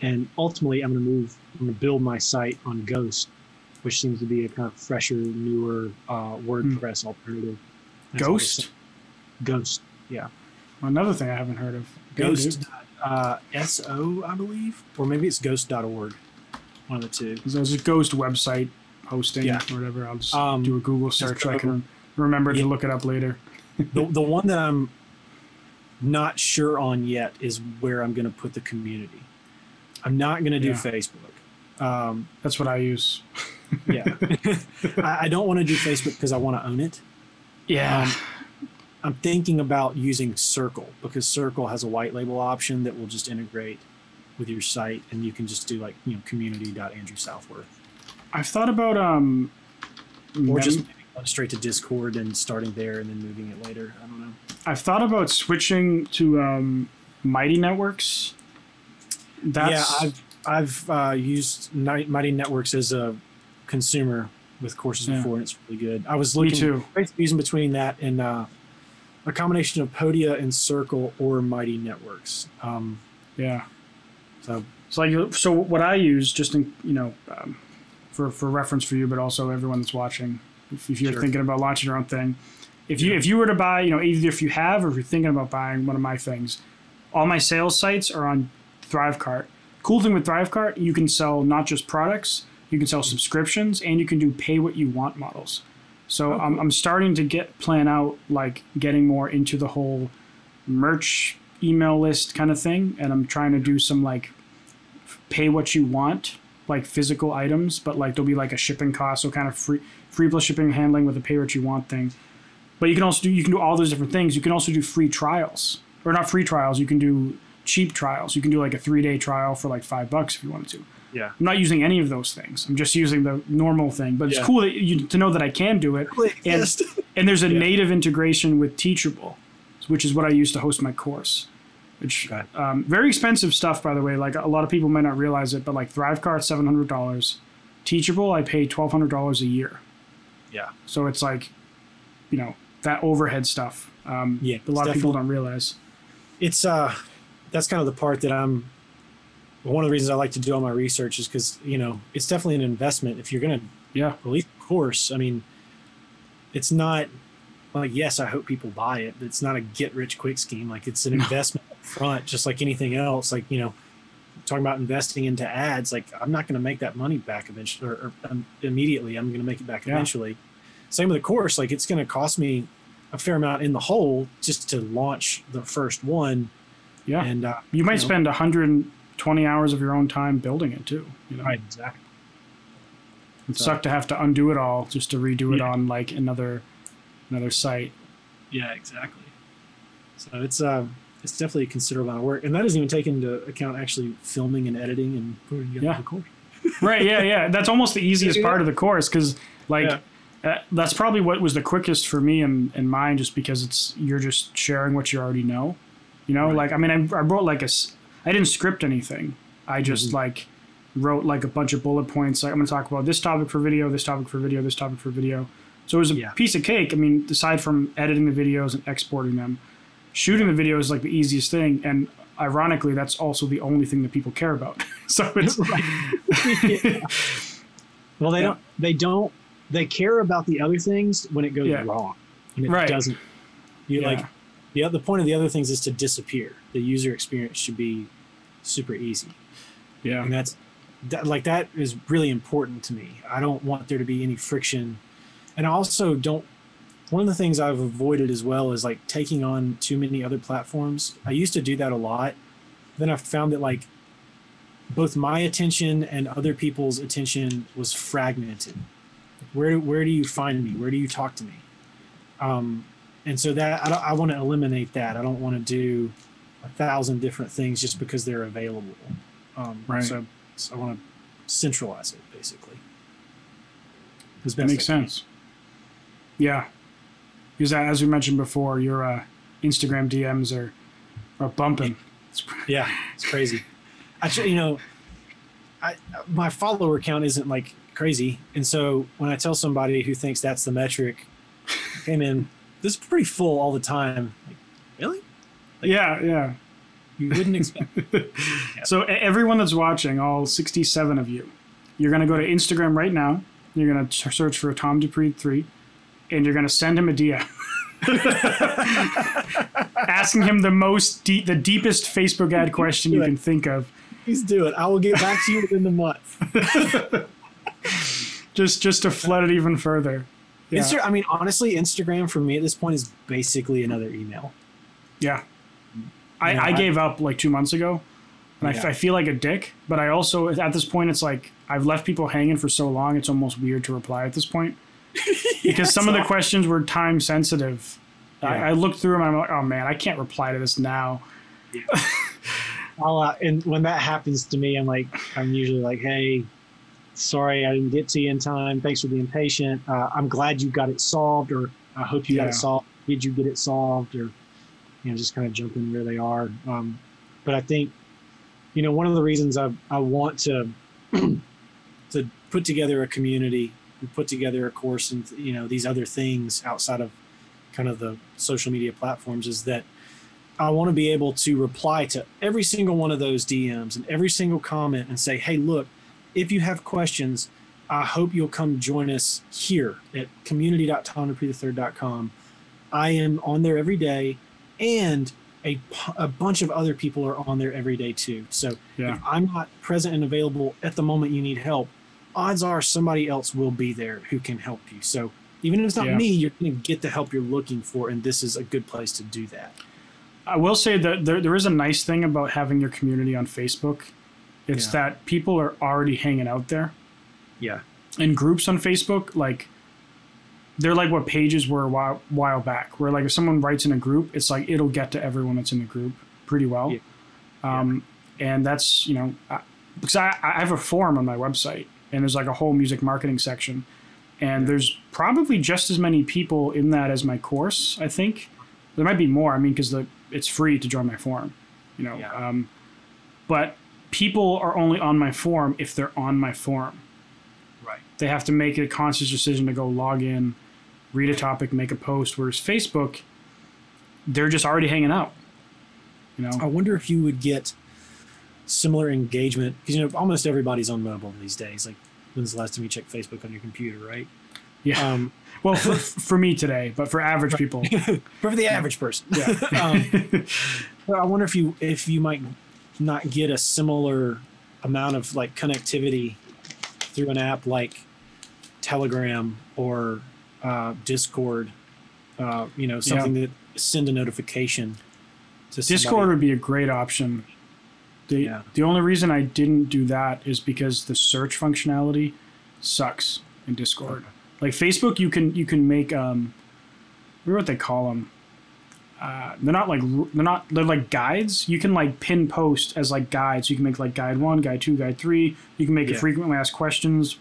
And ultimately, I'm going to move. I'm going to build my site on Ghost, which seems to be a kind of fresher, newer uh, WordPress alternative. That's Ghost. Ghost. Yeah. Another thing I haven't heard of. Ghost. Uh, S-O, I believe, or maybe it's Ghost.org. One of the two. There's a ghost website hosting Yeah. or whatever. I'll just Um, do a Google search so I can remember Yeah. to look it up later. the, the one that I'm not sure on yet is where I'm going to put the community. I'm not going to do Yeah. Facebook. Um, That's what I use. yeah, I, I don't want to do Facebook because I want to own it. Yeah. Um, I'm thinking about using Circle because Circle has a white label option that will just integrate with your site, and you can just do like you know community.andrewsouthworth. I've thought about um, or just maybe straight to Discord and starting there and then moving it later. I don't know. I've thought about switching to um, Mighty Networks. That's yeah, I've I've uh, used Mighty Networks as a consumer with courses Yeah. before, and it's really good. I was Me looking too. basically using between that and uh, a combination of Podia and Circle or Mighty Networks. Um, yeah. so It's like so. What I use, just in you know, um, for for reference for you, but also everyone that's watching, if, if you're Sure. thinking about launching your own thing, if you if you were to buy, you know, either if you have or if you're thinking about buying one of my things, all my sales sites are on ThriveCart. Cool thing with ThriveCart, you can sell not just products, you can sell subscriptions, and you can do pay what you want models. So Oh, I'm. I'm starting to get plan out like getting more into the whole merch email list kind of thing, and I'm trying to do some like pay what you want, like physical items, but like there'll be like a shipping cost, so kind of free free plus shipping and handling with a pay what you want thing. But you can also do you can do all those different things. You can also do free trials, or not free trials. You can do cheap trials. You can do like a three day trial for like five bucks if you wanted to. yeah, I'm not using any of those things. I'm just using the normal thing. But it's cool that you to know that I can do it. And, and there's a Yeah. native integration with Teachable, which is what I use to host my course. Which Okay. um, very expensive stuff, by the way. Like a lot of people might not realize it, but like ThriveCart, seven hundred dollars. Teachable, I pay twelve hundred dollars a year. yeah, So it's like, you know, that overhead stuff. Um, Yeah, a lot of people don't realize. it's uh, that's kind of the part that I'm. One of the reasons I like to do all my research is because you know it's definitely an investment. If you're gonna Yeah, release a course, I mean, it's not like yes, I hope people buy it, but it's not a get rich quick scheme. Like it's an investment up front, just like anything else. Like you know, talking about investing into ads, like I'm not to make that money back eventually or, or um, immediately. I'm to make it back Yeah. eventually. Same with the course. Like it's to cost me a fair amount in the hole just to launch the first one. Yeah. And uh, you might know. spend 120 hours of your own time building it too. You know, right, exactly. it So- sucked to have to undo it all just to redo it Yeah. on like another another site. Yeah, exactly. So it's uh, it's definitely a considerable amount of work, and that doesn't even take into account actually filming and editing and putting together Yeah. the course. right yeah yeah that's almost the easiest part of the course because like Yeah. uh, that's probably what was the quickest for me and, and mine just because it's you're just sharing what you already know you know Right. like i mean I, I wrote like a, I didn't script anything i just Mhm. like wrote like a bunch of bullet points like i'm going to talk about this topic for video this topic for video this topic for video so it was a Yeah. piece of cake i mean aside from editing the videos and exporting them shooting the video is like the easiest thing and ironically that's also the only thing that people care about so it's like Well, they Yeah. don't. They don't. They care about the other things when it goes Yeah. wrong. And it Right. doesn't. You Yeah. like the oth- the point of the other things is to disappear. The user experience should be super easy, yeah and that's that, like that is really important to me. I don't want there to be any friction, and I also don't. One of the things I've avoided as well is like taking on too many other platforms. I used to do that a lot. Then I found that like both my attention and other people's attention was fragmented. Where where do you find me? Where do you talk to me? Um, and so that I, I want to eliminate that. I don't want to do a thousand different things just because they're available. Um, Right. So, so I want to centralize it basically. As That makes can. sense. Yeah, because as we mentioned before, your uh, Instagram DMs are are bumping. It's- Yeah, it's crazy. Actually, you know, I my follower count isn't like crazy, and so when I tell somebody who thinks that's the metric, hey man, this is pretty full all the time. Like, really? yeah, yeah. You wouldn't expect? So e- everyone that's watching, all 67 of you, you're gonna go to Instagram right now. You're gonna search for Tom DuPree three, and you're gonna send him a DM. Asking him the most deep, the deepest Facebook ad question you can think of. Please do it. I will get back to you within the month. just just to flood it even further. Yeah, Insta- I mean, honestly, Instagram for me at this point is basically another email. yeah. I, Yeah, I I- gave up like two months ago, and I, Yeah. I feel like a dick. But I also at this point, it's like I've left people hanging for so long. It's almost weird to reply at this point because some of the questions were time sensitive. Yeah. I, I looked through them. and I'm like, oh man, I can't reply to this now. I'll, uh, and when that happens to me, I'm like, I'm usually like, hey, sorry I didn't get to you in time. Thanks for being patient. Uh, I'm glad you got it solved, or I hope you got it solved. Did you get it solved, or you know, just kind of jumping where they are. Um, but I think, you know, one of the reasons I I want to to put together a community and put together a course and you know these other things outside of kind of the social media platforms is that I want to be able to reply to every single one of those DMs and every single comment and say, hey, look, if you have questions, I hope you'll come join us here at community.tomdupree3rd.com. I am on there every day, and a, a bunch of other people are on there every day too. So Yeah. if I'm not present and available at the moment you need help, odds are somebody else will be there who can help you. So even if it's not Yeah. me, you're going to get the help you're looking for, and this is a good place to do that. I will say that there, there is a nice thing about having your community on Facebook. It's Yeah. that people are already hanging out there. Yeah. in groups on Facebook, like they're like what pages were a while, while back, where like if someone writes in a group, it's like it'll get to everyone that's in the group pretty well. Yeah. Um, and that's you know I, because I, I have a forum on my website and there's like a whole music marketing section, and Yeah. there's probably just as many people in that as my course. I think there might be more. I mean, because the it's free to join my forum, you know. Yeah. Um, but people are only on my forum if they're on my forum Right. they have to make a conscious decision to go log in, read a topic, make a post. Whereas Facebook, they're just already hanging out. You know. I wonder if you would get similar engagement because you know almost everybody's on mobile these days. Like, when's the last time you checked Facebook on your computer, right? yeah. Um, well, for, for me today, but for average people, but for the average person, yeah. um, I wonder if you if you might not get a similar amount of like connectivity through an app like Telegram or uh, Discord. Uh, you know, something that send a notification to somebody. Discord would be a great option. The Yeah. the only reason I didn't do that is because the search functionality sucks in Discord. Like Facebook, you can you can make um, I remember what they call them. Uh, they're not like they're not they're like guides. You can like pin post as like guides. You can make like guide one, guide two, guide three. You can make Yeah. it frequently asked questions.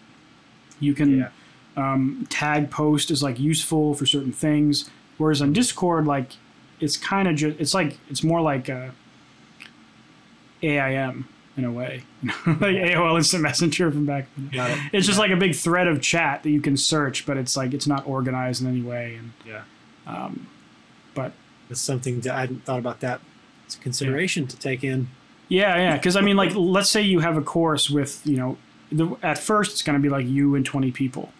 You can Yeah. um, tag post as like useful for certain things. Whereas on Discord, like it's kind of just it's like it's more like uh, AIM in a way, like AOL Instant Messenger from back. It. It's just like a big thread of chat that you can search, but it's like it's not organized in any way. And Yeah. um, but It's something that I hadn't thought about that. It's a consideration to take in. yeah, yeah, because I mean, like let's say you have a course with you know, the, at first it's going to be like you and twenty people.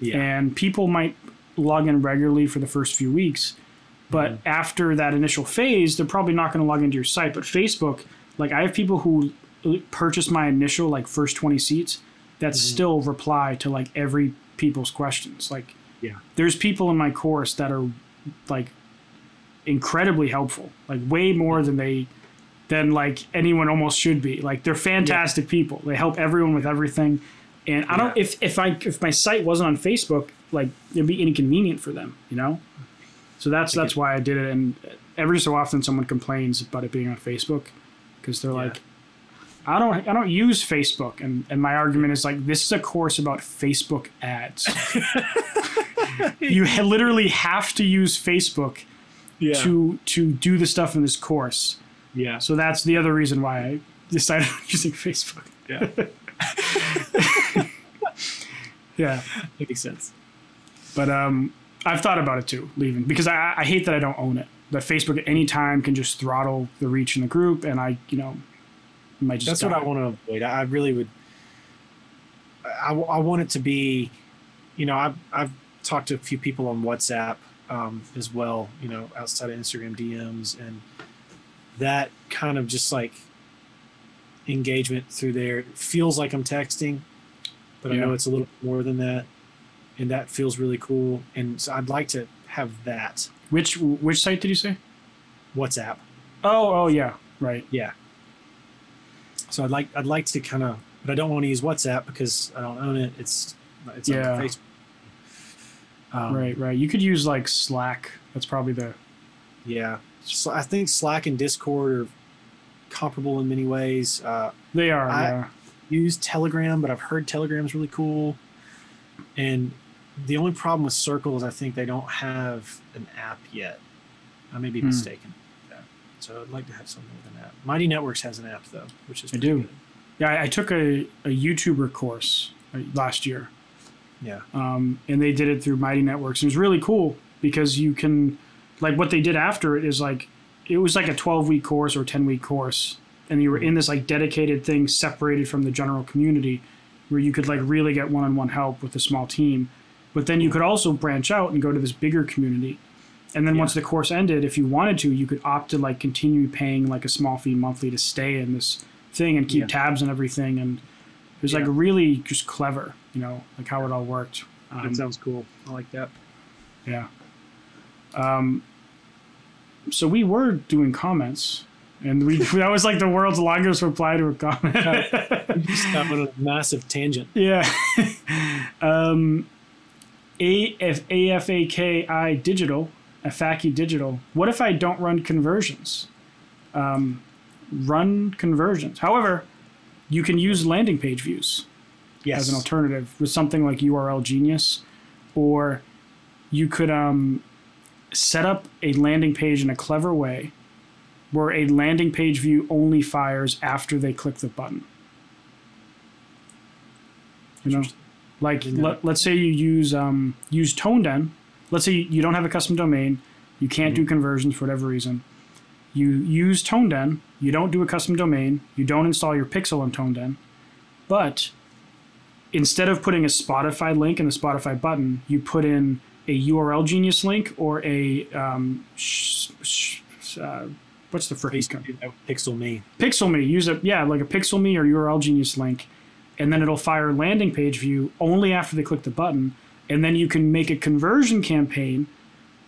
Yeah. and people might log in regularly for the first few weeks but mm-hmm. after that initial phase they're probably not going to log into your site but facebook like i have people who purchased my initial like first 20 seats that mm-hmm. still reply to like every people's questions like Yeah. there's people in my course that are like incredibly helpful like way more than they than like anyone almost should be like they're fantastic people they help everyone with everything and I don't Yeah. if if I if my site wasn't on Facebook, like it'd be inconvenient for them, you know. So that's that's why I did it. And every so often, someone complains about it being on Facebook because they're Yeah. like, I don't I don't use Facebook, and and my argument is like this is a course about Facebook ads. you literally have to use Facebook yeah. to to do the stuff in this course. yeah. So that's the other reason why I decided on using Facebook. Yeah. Yeah. Makes sense. But um, I've thought about it too, leaving because I, I hate that I don't own it. That Facebook at any time can just throttle the reach in the group, and I, you know, might just. That's what. I want to avoid. I I really would. I, I want it to be, you know, I've I've talked to a few people on WhatsApp um, as well. You know, outside of Instagram DMs and that kind of just like engagement through there it feels like I'm texting, but I know it's a little more than that, and that feels really cool. And so I'd like to have that Which which site did you say? WhatsApp. Oh, oh yeah, right. Yeah. So I'd like I'd like to kind of, but I don't want to use WhatsApp because I don't own it. It's it's Yeah. on Facebook. Um, right, right. You could use like Slack. That's probably the Yeah. So I think Slack and Discord are comparable in many ways. Uh, they are. I- yeah. used Telegram, but I've heard Telegram's really cool. And the only problem with Circle is I think they don't have an app yet. I may be Hmm. mistaken. Yeah. So I'd like to have something with an app. Mighty Networks has an app though, which is I do. good. Yeah, I, I took a, a YouTuber course uh, last year, Yeah. um, and they did it through Mighty Networks. It was really cool because you can, like, what they did after it is like, it was like a 12 week course or 10 week course, and you were in this like dedicated thing separated from the general community where you could like really get one on one help with a small team. But then you could also branch out and go to this bigger community. And then Yeah. once the course ended, if you wanted to, you could opt to like continue paying like a small fee monthly to stay in this thing and keep Yeah. tabs and everything. And it was like really just clever, you know, like how it all worked. Um, that sounds cool. I like that. yeah. Um, so we were doing comments, and we that was like the world's longest reply to a comment. Just got on a massive tangent. yeah. um, AF, AFAKI Digital, AFAKI Digital. What if I don't run conversions? Um, run conversions. However, you can use landing page views Yes. as an alternative with something like URL Genius, or you could um, set up a landing page in a clever way where a landing page view only fires after they click the button. You know, like let, let's say you use um, use ToneDen. Let's say you don't have a custom domain, you can't Mm-hmm. do conversions for whatever reason. You use ToneDen. You don't do a custom domain. You don't install your pixel on ToneDen, but instead of putting a Spotify link in the Spotify button, you put in a URL Genius link or a um, sh- sh- uh, what's the phrase? Pixel me. Pixel Me. Use a yeah, like a Pixel Me or URL Genius link, and then it'll fire landing page view only after they click the button, and then you can make a conversion campaign,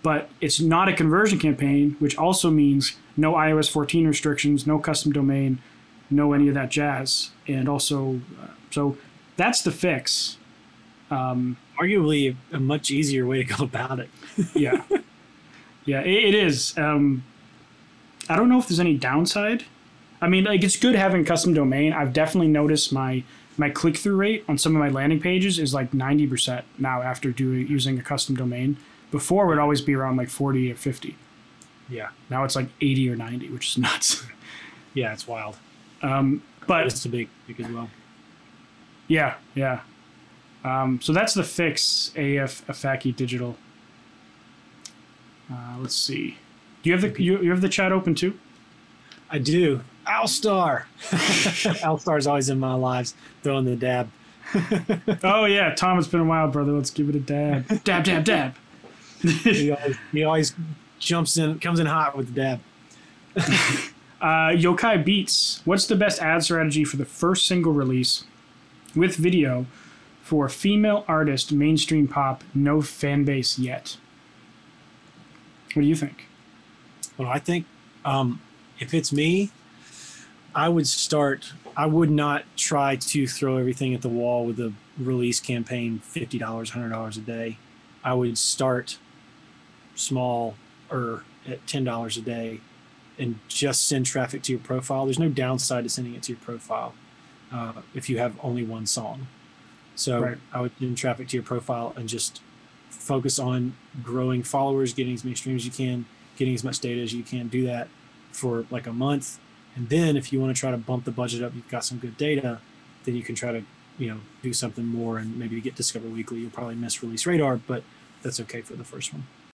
but it's not a conversion campaign, which also means no iOS 14 restrictions, no custom domain, no any of that jazz, and also uh, so that's the fix. Um, Arguably a much easier way to go about it. yeah, yeah, it, it is. Um, I don't know if there's any downside. I mean, like it's good having custom domain. I've definitely noticed my my click through rate on some of my landing pages is like ninety percent now after doing using a custom domain. Before it would always be around like forty or fifty. Yeah. Now it's like eighty or ninety, which is nuts. Yeah, it's wild. Um, but It's a big, big as well. Yeah, yeah. Um, so that's the fix, AF Afaki Digital. Uh, let's see. Do you have the you, you have the chat open too? I do. Alstar. Alstar's always in my lives, throwing the dab. Oh yeah, Tom, it's been a while, brother. Let's give it a dab. dab, dab, dab. He always, he always jumps in, comes in hot with the dab. Uh, Yokai Beats. What's the best ad strategy for the first single release with video for female artist, mainstream pop, no fan base yet? What do you think? Well, I think um, if it's me, I would start. I would not try to throw everything at the wall with a release campaign, fifty dollars, hundred dollars a day. I would start small or at ten dollars a day, and just send traffic to your profile. There's no downside to sending it to your profile uh, if you have only one song. So Right. I would send traffic to your profile and just focus on growing followers, getting as many streams as you can, getting as much data as you can. Do that for like a month, and then if you want to try to bump the budget up, you've got some good data, then you can try to you know do something more and maybe get Discover Weekly. You'll probably miss Release Radar, but that's okay for the first one.